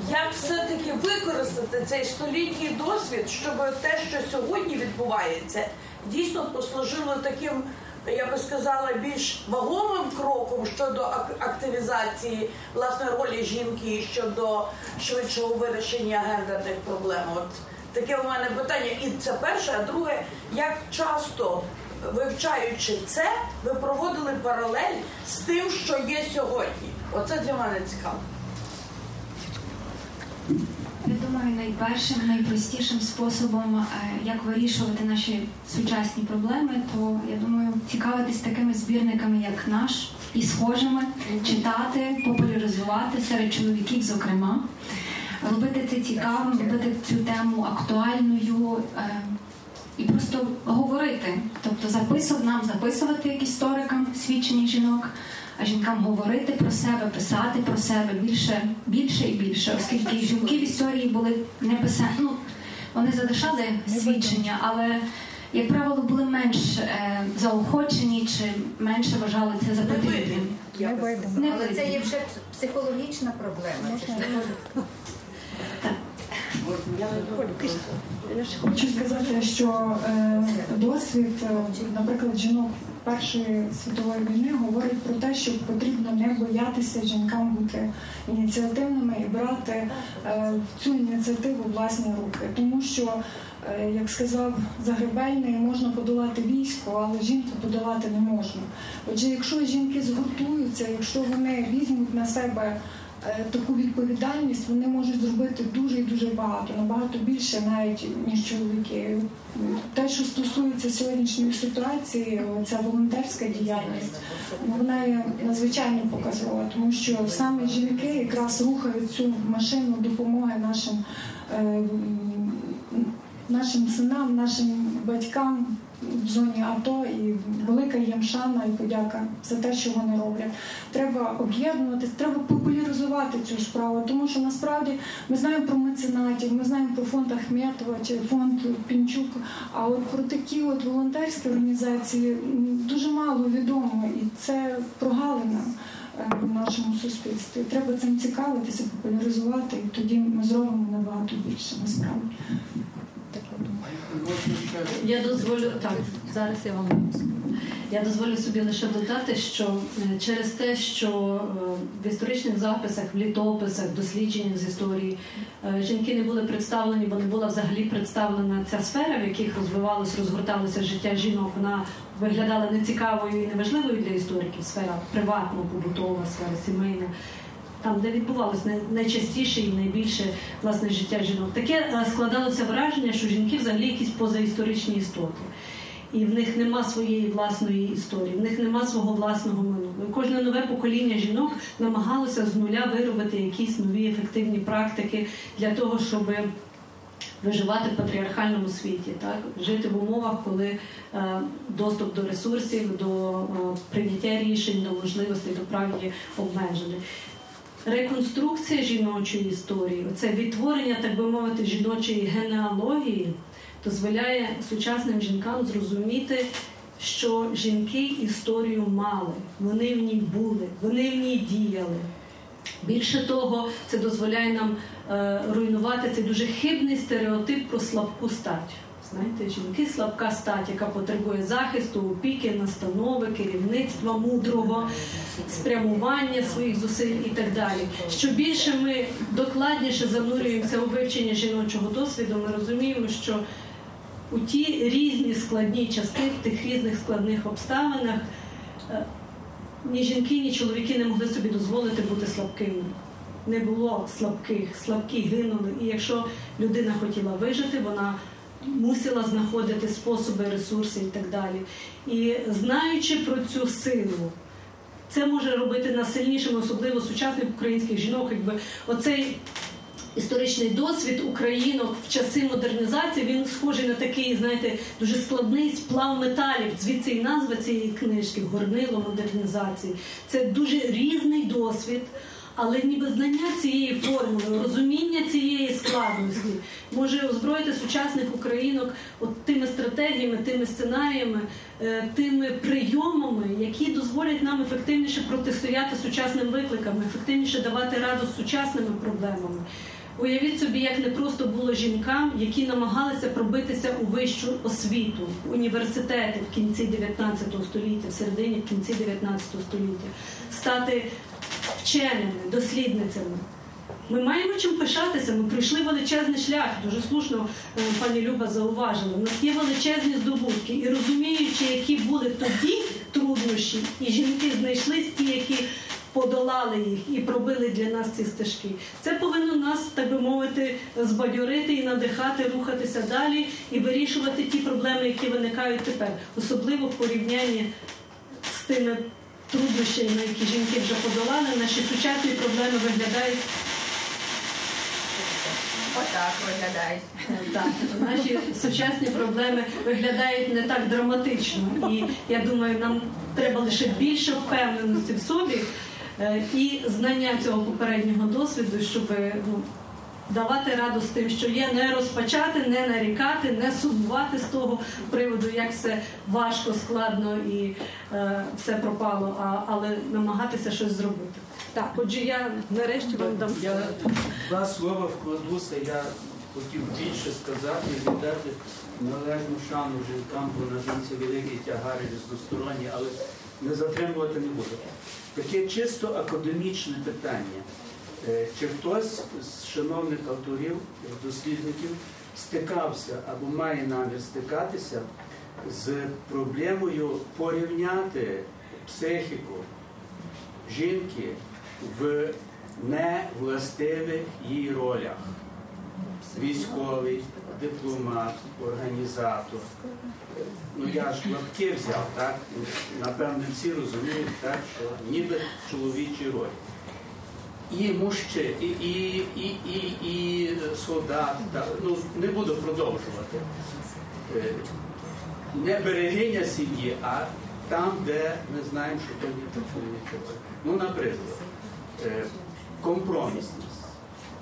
Як все-таки використати цей столітній досвід, щоб те, що сьогодні відбувається, дійсно послужило таким, я би сказала, більш вагомим кроком щодо ак- активізації власне ролі жінки і щодо швидшого вирішення гендерних проблем? От таке у мене питання. І це перше, а друге, як часто вивчаючи це, ви проводили паралель з тим, що є сьогодні? Оце для мене цікаво. Я думаю, найпершим, найпростішим способом, е, як вирішувати наші сучасні проблеми, то я думаю, цікавитись такими збірниками, як наш, і схожими, читати, популяризувати серед чоловіків, зокрема, робити це цікавим, робити цю тему актуальною. І просто говорити, тобто записувати нам записувати як історикам свідчення жінок, а жінкам говорити про себе, писати про себе більше, більше і більше, оскільки жінки в історії були не писані. Ну, вони залишали свідчення, але, як правило, були менш е, заохочені чи менше вважали це за потрібним. Не Але це є вже психологічна проблема. Це хочу сказати, що е, досвід, е, наприклад, жінок Першої світової війни говорить про те, що потрібно не боятися жінкам бути ініціативними і брати е, цю ініціативу власні руки, тому що. Як сказав Загребельний, можна подолати військо, але жінку подолати не можна. Отже, якщо жінки згуртуються, якщо вони візьмуть на себе таку відповідальність, вони можуть зробити дуже і дуже багато, набагато більше навіть ніж чоловіки. Те, що стосується сьогоднішньої ситуації, ця волонтерська діяльність, ну, вона є надзвичайно показова, тому що саме жінки якраз рухають цю машину допомоги нашим. е, Нашим синам, нашим батькам в зоні АТО і велика їм шана і подяка за те, що вони роблять. Треба об'єднуватись, треба популяризувати цю справу, тому що насправді ми знаємо про меценатів, ми знаємо про фонд Ахметова чи фонд Пінчук. А от про такі от волонтерські організації дуже мало відомо, і це прогалина е, в нашому суспільстві. Треба цим цікавитися, популяризувати, і тоді ми зробимо набагато більше насправді. Я дозволю так, зараз я вам. Я дозволю собі лише додати, що е, через те, що е, в історичних записах, в літописах, дослідженнях з історії е, жінки не були представлені, бо не була взагалі представлена ця сфера, в яких розвивалося, розгорталося життя жінок. Вона виглядала нецікавою і неважливою для істориків. Сфера приватна, побутова, сфера сімейна. Там, де відбувалося найчастіше і найбільше власне життя жінок, таке е, складалося враження, що жінки взагалі якісь позаісторичні істоти. І в них нема своєї власної історії, в них нема свого власного минулого. Кожне нове покоління жінок намагалося з нуля виробити якісь нові ефективні практики для того, щоб виживати в патріархальному світі, так жити в умовах, коли е, доступ до ресурсів, до е, прийняття рішень, до можливостей, до прав є обмежений. Реконструкція жіночої історії, це відтворення, так би мовити, жіночої генеалогії, дозволяє сучасним жінкам зрозуміти, що жінки історію мали, вони в ній були, вони в ній діяли. Більше того, це дозволяє нам е, руйнувати цей дуже хибний стереотип про слабку стать. Знаєте, жінки слабка стать, яка потребує захисту, опіки, настанови, керівництва мудрого, спрямування своїх зусиль і так далі. Що більше ми докладніше занурюємося у вивчення жіночого досвіду, ми розуміємо, що у ті різні складні частини, в тих різних складних обставинах е, ні жінки, ні чоловіки не могли собі дозволити бути слабкими. Не було слабких, слабкі гинули. І якщо людина хотіла вижити, вона мусила знаходити способи, ресурси і так далі. І знаючи про цю силу, це може робити нас сильнішими, особливо сучасних українських жінок, якби оцей історичний досвід українок в часи модернізації він схожий на такий, знаєте, дуже складний сплав металів. Звідси і назва цієї книжки Горнило модернізації. Це дуже різний досвід. Але ніби знання цієї формули, розуміння цієї складності може озброїти сучасних українок от тими стратегіями, тими сценаріями, е, тими прийомами, які дозволять нам ефективніше протистояти сучасним викликам, ефективніше давати раду з сучасними проблемами. Уявіть собі, як не просто було жінкам, які намагалися пробитися у вищу освіту, університети в кінці 19 століття, в середині в кінці 19 століття, стати вченими, дослідницями. Ми маємо чим пишатися. Ми пройшли величезний шлях. Дуже слушно е, пані Люба зауважила. У нас є величезні здобутки, і розуміючи, які були тоді труднощі, і жінки знайшлись ті, які подолали їх і пробили для нас ці стежки. Це повинно нас, так би мовити, збадьорити і надихати, рухатися далі і вирішувати ті проблеми, які виникають тепер, особливо в порівнянні з тими труднощами, які жінки вже подолали. Наші сучасні проблеми виглядають. Отак виглядають. Так, наші сучасні проблеми виглядають не так драматично, і я думаю, нам треба лише більше впевненості в собі е, і знання цього попереднього досвіду, щоб ну, давати раду з тим, що є, не розпачати, не нарікати, не сумувати з того приводу, як все важко, складно і е, все пропало, а, але намагатися щось зробити. Так, отже, я нарешті вам дам Я два слова вкладуся, я хотів більше сказати і віддати належну шану жінкам, бо на жінці великий тягар і різносторонні, але не затримувати не буду. Таке чисто академічне питання. Е, Чи хтось з шановних авторів, дослідників стикався або має намір стикатися з проблемою порівняти психіку жінки в невластивих їй ролях? Військовий, дипломат, організатор. Ну я ж лапки взяв, так? Напевне, всі розуміють, так, що ніби чоловічі ролі. І мужчини, і, і, і, і, і солдат, так, ну не буду продовжувати. Е, Не берегиня сім'ї, а там, де ми знаємо, що то не чоловічі. Ну, наприклад, е, компромісність.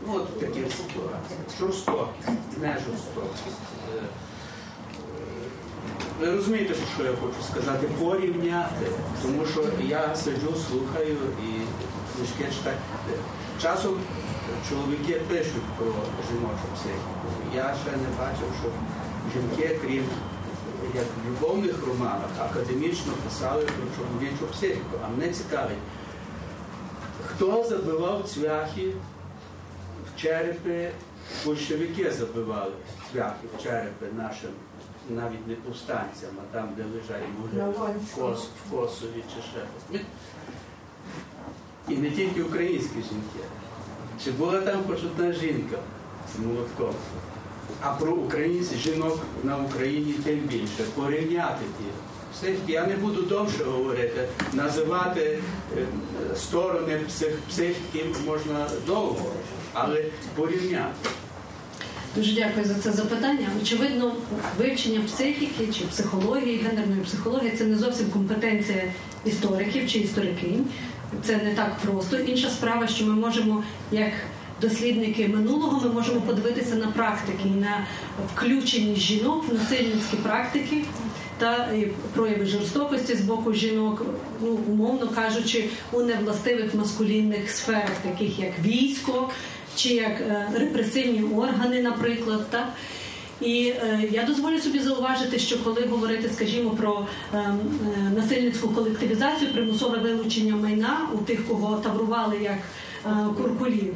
Ну, от такі ситуації. Жорстокість, не жорстокість. Е, Ви розумієте, що я хочу сказати? Порівняти. Тому що я сиджу, слухаю і книжки читаю. Часом чоловіки пишуть про жіночу психіку. Я ще не бачив, що жінки, крім як в любовних романах, академічно писали про чоловічу психіку. А мене цікавить, хто забивав цвяхи в черепи, большевики забивали цвяхи в черепи нашим навіть не повстанцям, а там, де лежать могили в, Кос, в Косові чи ще. І не тільки українські жінки. Чи була там хоч одна жінка з молотком? А про українців жінок на Україні тим більше. Порівняти ті. Психіки, я не буду довше говорити, називати е, сторони психіки можна довго, але порівняти. Дуже дякую за це запитання. Очевидно, вивчення психіки чи психології, гендерної психології це не зовсім компетенція істориків чи історикинь. Це не так просто. Інша справа, що ми можемо, як дослідники минулого, ми можемо подивитися на практики, на включеність жінок в насильницькі практики та прояви жорстокості з боку жінок, ну умовно кажучи, у невластивих маскулінних сферах, таких як військо чи як е, репресивні органи, наприклад. Так? І е, я дозволю собі зауважити, що коли говорити, скажімо, про е, е, насильницьку колективізацію, примусове вилучення майна у тих, кого таврували як е, куркулів,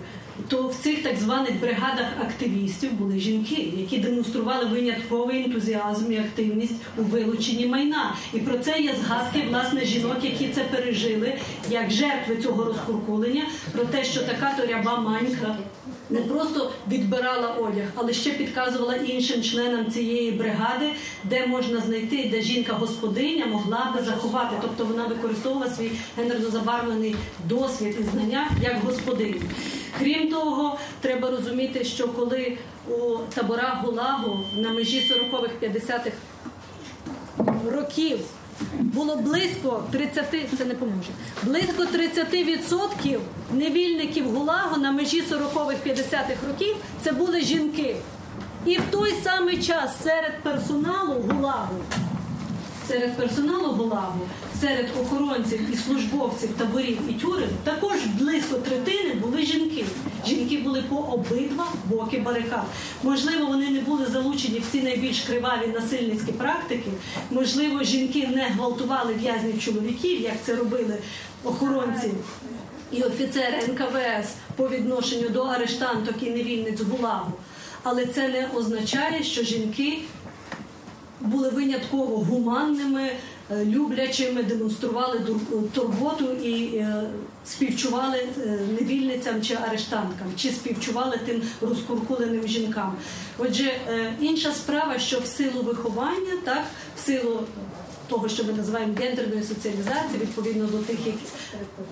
то в цих так званих бригадах активістів були жінки, які демонстрували винятковий ентузіазм і активність у вилученні майна. І про це є згадки власне жінок, які це пережили як жертви цього розкуркулення, про те, що така то ряба манька не просто відбирала одяг, але ще підказувала іншим членам цієї бригади, де можна знайти, де жінка-господиня могла би заховати. Тобто вона використовувала свій гендерно забарвлений досвід і знання як господиня. Крім того, треба розуміти, що коли у таборах Гулагу на межі 40-х, 50-х років було близько 30, це не поможе, близько 30% невільників ГУЛАГу на межі 40-х, 50-х років це були жінки. І в той самий час серед персоналу ГУЛАГу, серед персоналу ГУЛАГу, серед охоронців і службовців таборів і тюрем також близько третини були жінки. Жінки були по обидва боки барикад. Можливо, вони не були залучені в ці найбільш криваві насильницькі практики. Можливо, жінки не гвалтували в'язнів чоловіків, як це робили охоронці і офіцери НКВС по відношенню до арештанток і невільниць ГУЛАГу. Але це не означає, що жінки були винятково гуманними, е, люблячими, демонстрували турботу і е, співчували е, невільницям чи арештанткам, чи співчували тим розкуркуленим жінкам. Отже, інша справа, що в силу виховання, так, в силу того, що ми називаємо гендерною соціалізацією, відповідно до тих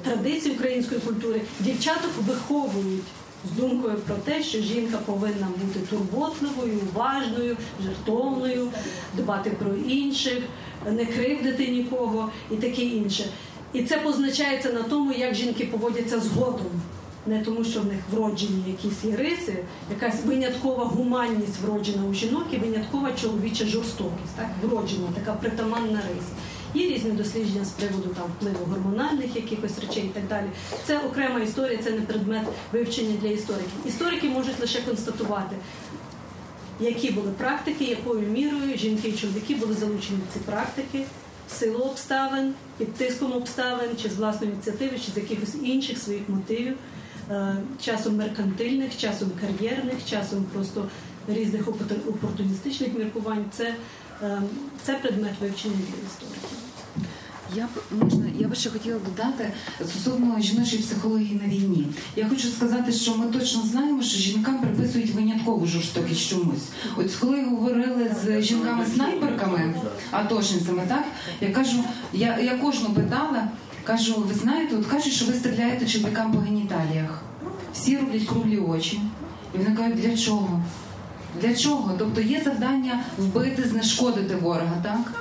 традицій української культури, дівчаток виховують з думкою про те, що жінка повинна бути турботливою, уважною, жертовною, дбати про інших, не кривдити нікого і таке інше. І це позначається на тому, як жінки поводяться згодом. Не тому, що в них вроджені якісь є риси, якась виняткова гуманність вроджена у жінок і виняткова чоловіча жорстокість, так вроджена, така притаманна риса. Є різні дослідження з приводу там впливу гормональних якихось речей і так далі. Це окрема історія, це не предмет вивчення для істориків. Історики можуть лише констатувати, які були практики, якою мірою жінки і чоловіки були залучені в ці практики, в силу обставин, під тиском обставин, чи з власної ініціативи, чи з якихось інших своїх мотивів, е, часом меркантильних, часом кар'єрних, часом просто різних опорт- опортуністичних міркувань. Це, це предмет вивчення для істориків. Я б можна, я би ще хотіла додати стосовно жіночої психології на війні. Я хочу сказати, що ми точно знаємо, що жінкам приписують виняткову жорстокість чомусь. От коли говорили з жінками-снайперками, атошницями, так я кажу, я, я кожну питала, кажу, ви знаєте, от кажуть, що ви стріляєте чоловікам по геніталіях. Всі роблять круглі очі. І вони кажуть, для чого? Для чого? Тобто є завдання вбити, знешкодити ворога, так?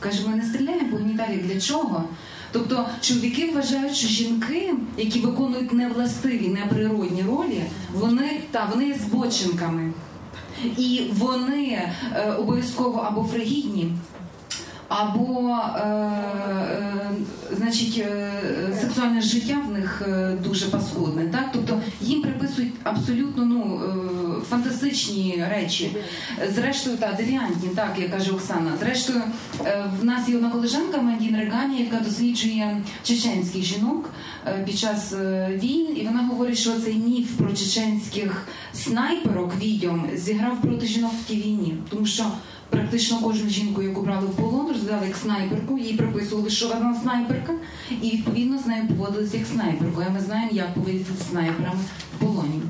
Каже, ми не стріляємо по геніталії. Для чого? Тобто чоловіки вважають, що жінки, які виконують невластиві, неприродні ролі, вони та вони є збочинками. І вони е, обов'язково або фригідні, або е, е, значить, е, сексуальне життя в них е, дуже паскудне. Так? Тобто їм приписують абсолютно ну, е, фантастичні речі. Зрештою, та девіантні, так як каже Оксана. Зрештою, е, в нас є одна колежанка Мандін Регані, яка досліджує чеченських жінок е, під час е, війн, і вона говорить, що цей міф про чеченських снайперок відьом зіграв проти жінок в тій війні, тому що. Практично кожну жінку, яку брали в полон, розглядали як снайперку, їй приписували, що вона снайперка, і відповідно з нею поводилися як снайперкою. А ми знаємо, як поводитися з снайперами в полоні.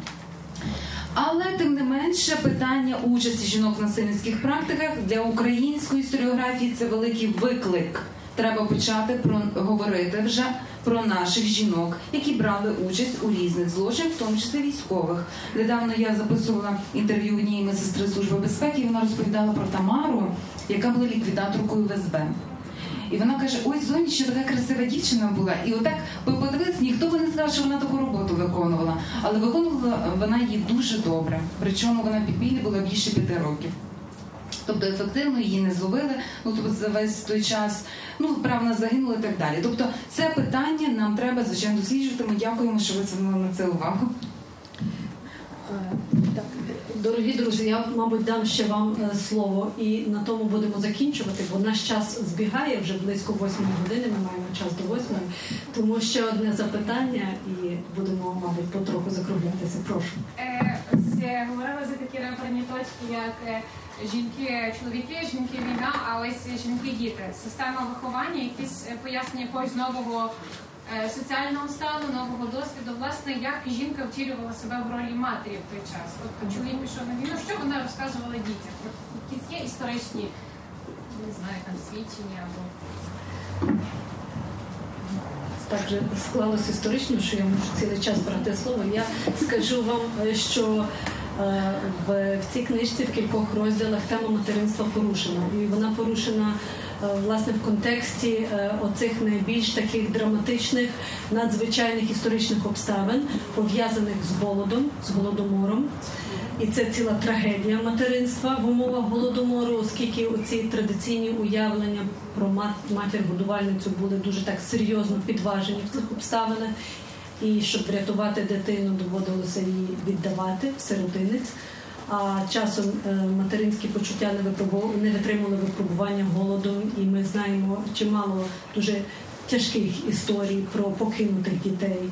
Але тим не менше питання участі жінок в насильницьких практиках для української історіографії це великий виклик. Треба почати про говорити вже про наших жінок, які брали участь у різних злочинах, в тому числі військових. Недавно я записувала інтерв'ю однієї медсестри служби безпеки. і Вона розповідала про Тамару, яка була ліквідаторкою ВСБ. І вона каже: ой, Зонічна така красива дівчина була. І отак ви подивитися, ніхто би не сказав, що вона таку роботу виконувала. Але виконувала вона її дуже добре. Причому вона підпілі була більше п'яти років. Тобто ефективно її не зловили, ну тобто за весь той час, ну правда загинули і так далі. Тобто, це питання нам треба звичайно досліджувати. Ми дякуємо, що ви звернули на це увагу. Дорогі друзі, я, мабуть, дам ще вам е, слово і на тому будемо закінчувати, бо наш час збігає вже близько восьмої години. Ми маємо час до восьмої. Тому ще одне запитання, і будемо, мабуть, потроху закруглятися. Прошу. Е, е, за такі реперні точки, як е, жінки, чоловіки, жінки війна, а ось жінки діти. Система виховання, якісь е, пояснення якогось нового е, соціального стану, нового досвіду. Власне, як жінка втілювала себе в ролі матері в той час. Тобто чоловік пішов на війну, що вона розказувала дітям? Якісь є історичні, не знаю, там свідчення або. так же склалося історично, що я можу цілий час брати слово. Я скажу вам, е, що в, в цій книжці в кількох розділах тема материнства порушена, і вона порушена. е, Власне, в контексті е, оцих найбільш таких драматичних, надзвичайних історичних обставин, пов'язаних з голодом, з голодомором, і це ціла трагедія материнства в умовах голодомору, оскільки оці традиційні уявлення про мат- матір-годувальницю були дуже так серйозно підважені в цих обставинах. І щоб врятувати дитину, доводилося її віддавати в сиротинець. А часом е, материнські почуття не не витримали випробування голодом, і ми знаємо чимало дуже тяжких історій про покинутих дітей,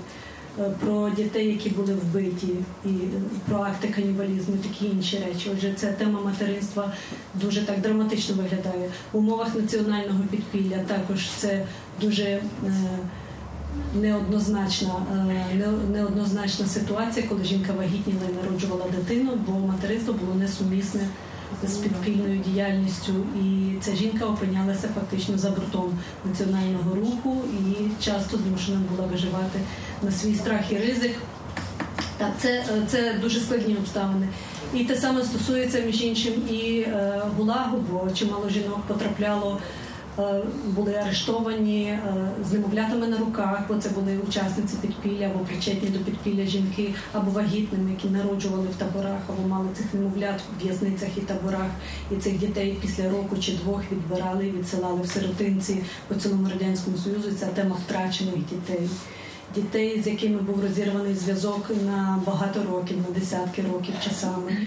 е, про дітей, які були вбиті, і е, про акти канібалізму, такі інші речі. Отже, ця тема материнства дуже так драматично виглядає. В умовах національного підпілля також це дуже. Неоднозначна, е, неоднозначна ситуація, коли жінка вагітніла і народжувала дитину, бо материнство було несумісне з підпільною діяльністю, і ця жінка опинялася фактично за бортом національного руху і часто змушена була виживати на свій страх і ризик. Так, це, е, це дуже складні обставини. І те саме стосується між іншим і е, гулагу, бо чимало жінок потрапляло, були арештовані е, з немовлятами на руках, бо це були учасниці підпілля або причетні до підпілля жінки, або вагітними, які народжували в таборах, або мали цих немовлят в в'язницях і таборах. І цих дітей після року чи двох відбирали і відсилали в сиротинці по цілому радянському союзу. Ця тема втрачених дітей дітей, з якими був розірваний зв'язок на багато років, на десятки років часами,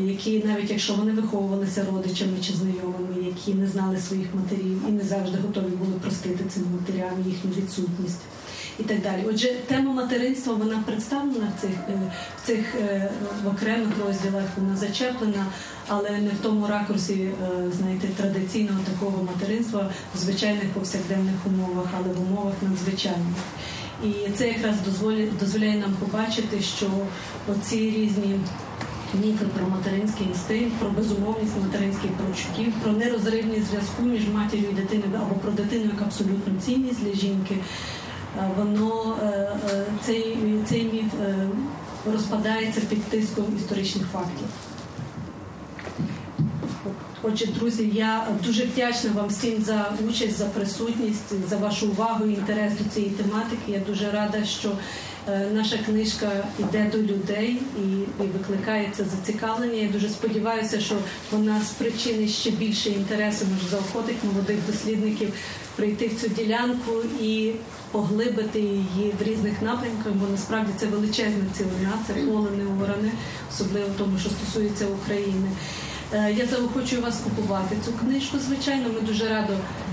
які навіть якщо вони виховувалися родичами чи знайомими, які не знали своїх матерів і не завжди готові були простити цим матерям їхню відсутність. І так далі. Отже, тема материнства вона представлена в цих е, в цих е, в окремих розділах, вона зачеплена, але не в тому ракурсі, е, знаєте, традиційного такого материнства в звичайних повсякденних умовах, але в умовах надзвичайних. І це якраз дозволяє, дозволяє нам побачити, що оці різні міфи про материнський інстинкт, про безумовність материнських почуттів, про нерозривність зв'язку між матір'ю і дитиною або про дитину як абсолютну цінність для жінки, е, воно е, е, цей, цей міф розпадається під тиском історичних фактів. Отже, друзі, я дуже вдячна вам всім за участь, за присутність, за вашу увагу і інтерес до цієї тематики. Я дуже рада, що е, наша книжка йде до людей і, викликає це зацікавлення. Я дуже сподіваюся, що вона спричинить ще більше інтересу, може заохотить молодих дослідників прийти в цю ділянку і поглибити її в різних напрямках, бо насправді це величезна цілина, це поле не оране, особливо тому, що стосується України. Е, Я заохочую вас купувати цю книжку. Звичайно, ми дуже радо,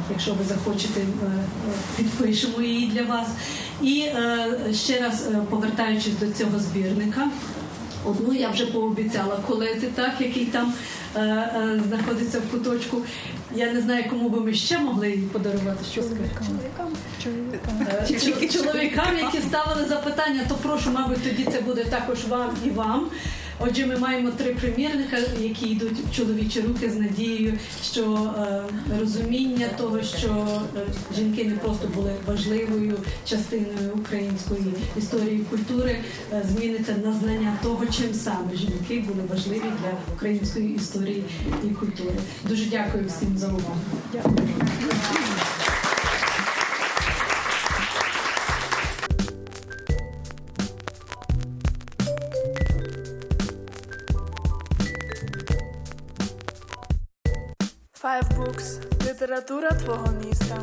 якщо ви захочете, е, е, підпишемо її для вас. І ще раз повертаючись до цього збірника. Одну я вже пообіцяла колезі, так який там е, е, знаходиться в куточку. Я не знаю, кому би ми ще могли її подарувати. Що скажете? Е, чо- Чоловікам, які ставили запитання, то прошу, мабуть, тоді це буде також вам і вам. Отже, ми маємо три примірника, які йдуть в чоловічі руки з надією, що е, розуміння того, що е, жінки не просто були важливою частиною української історії і культури, е, зміниться на знання того, чим саме жінки були важливі для української історії і культури. Дуже дякую всім за увагу. Дякую. Література твого міста.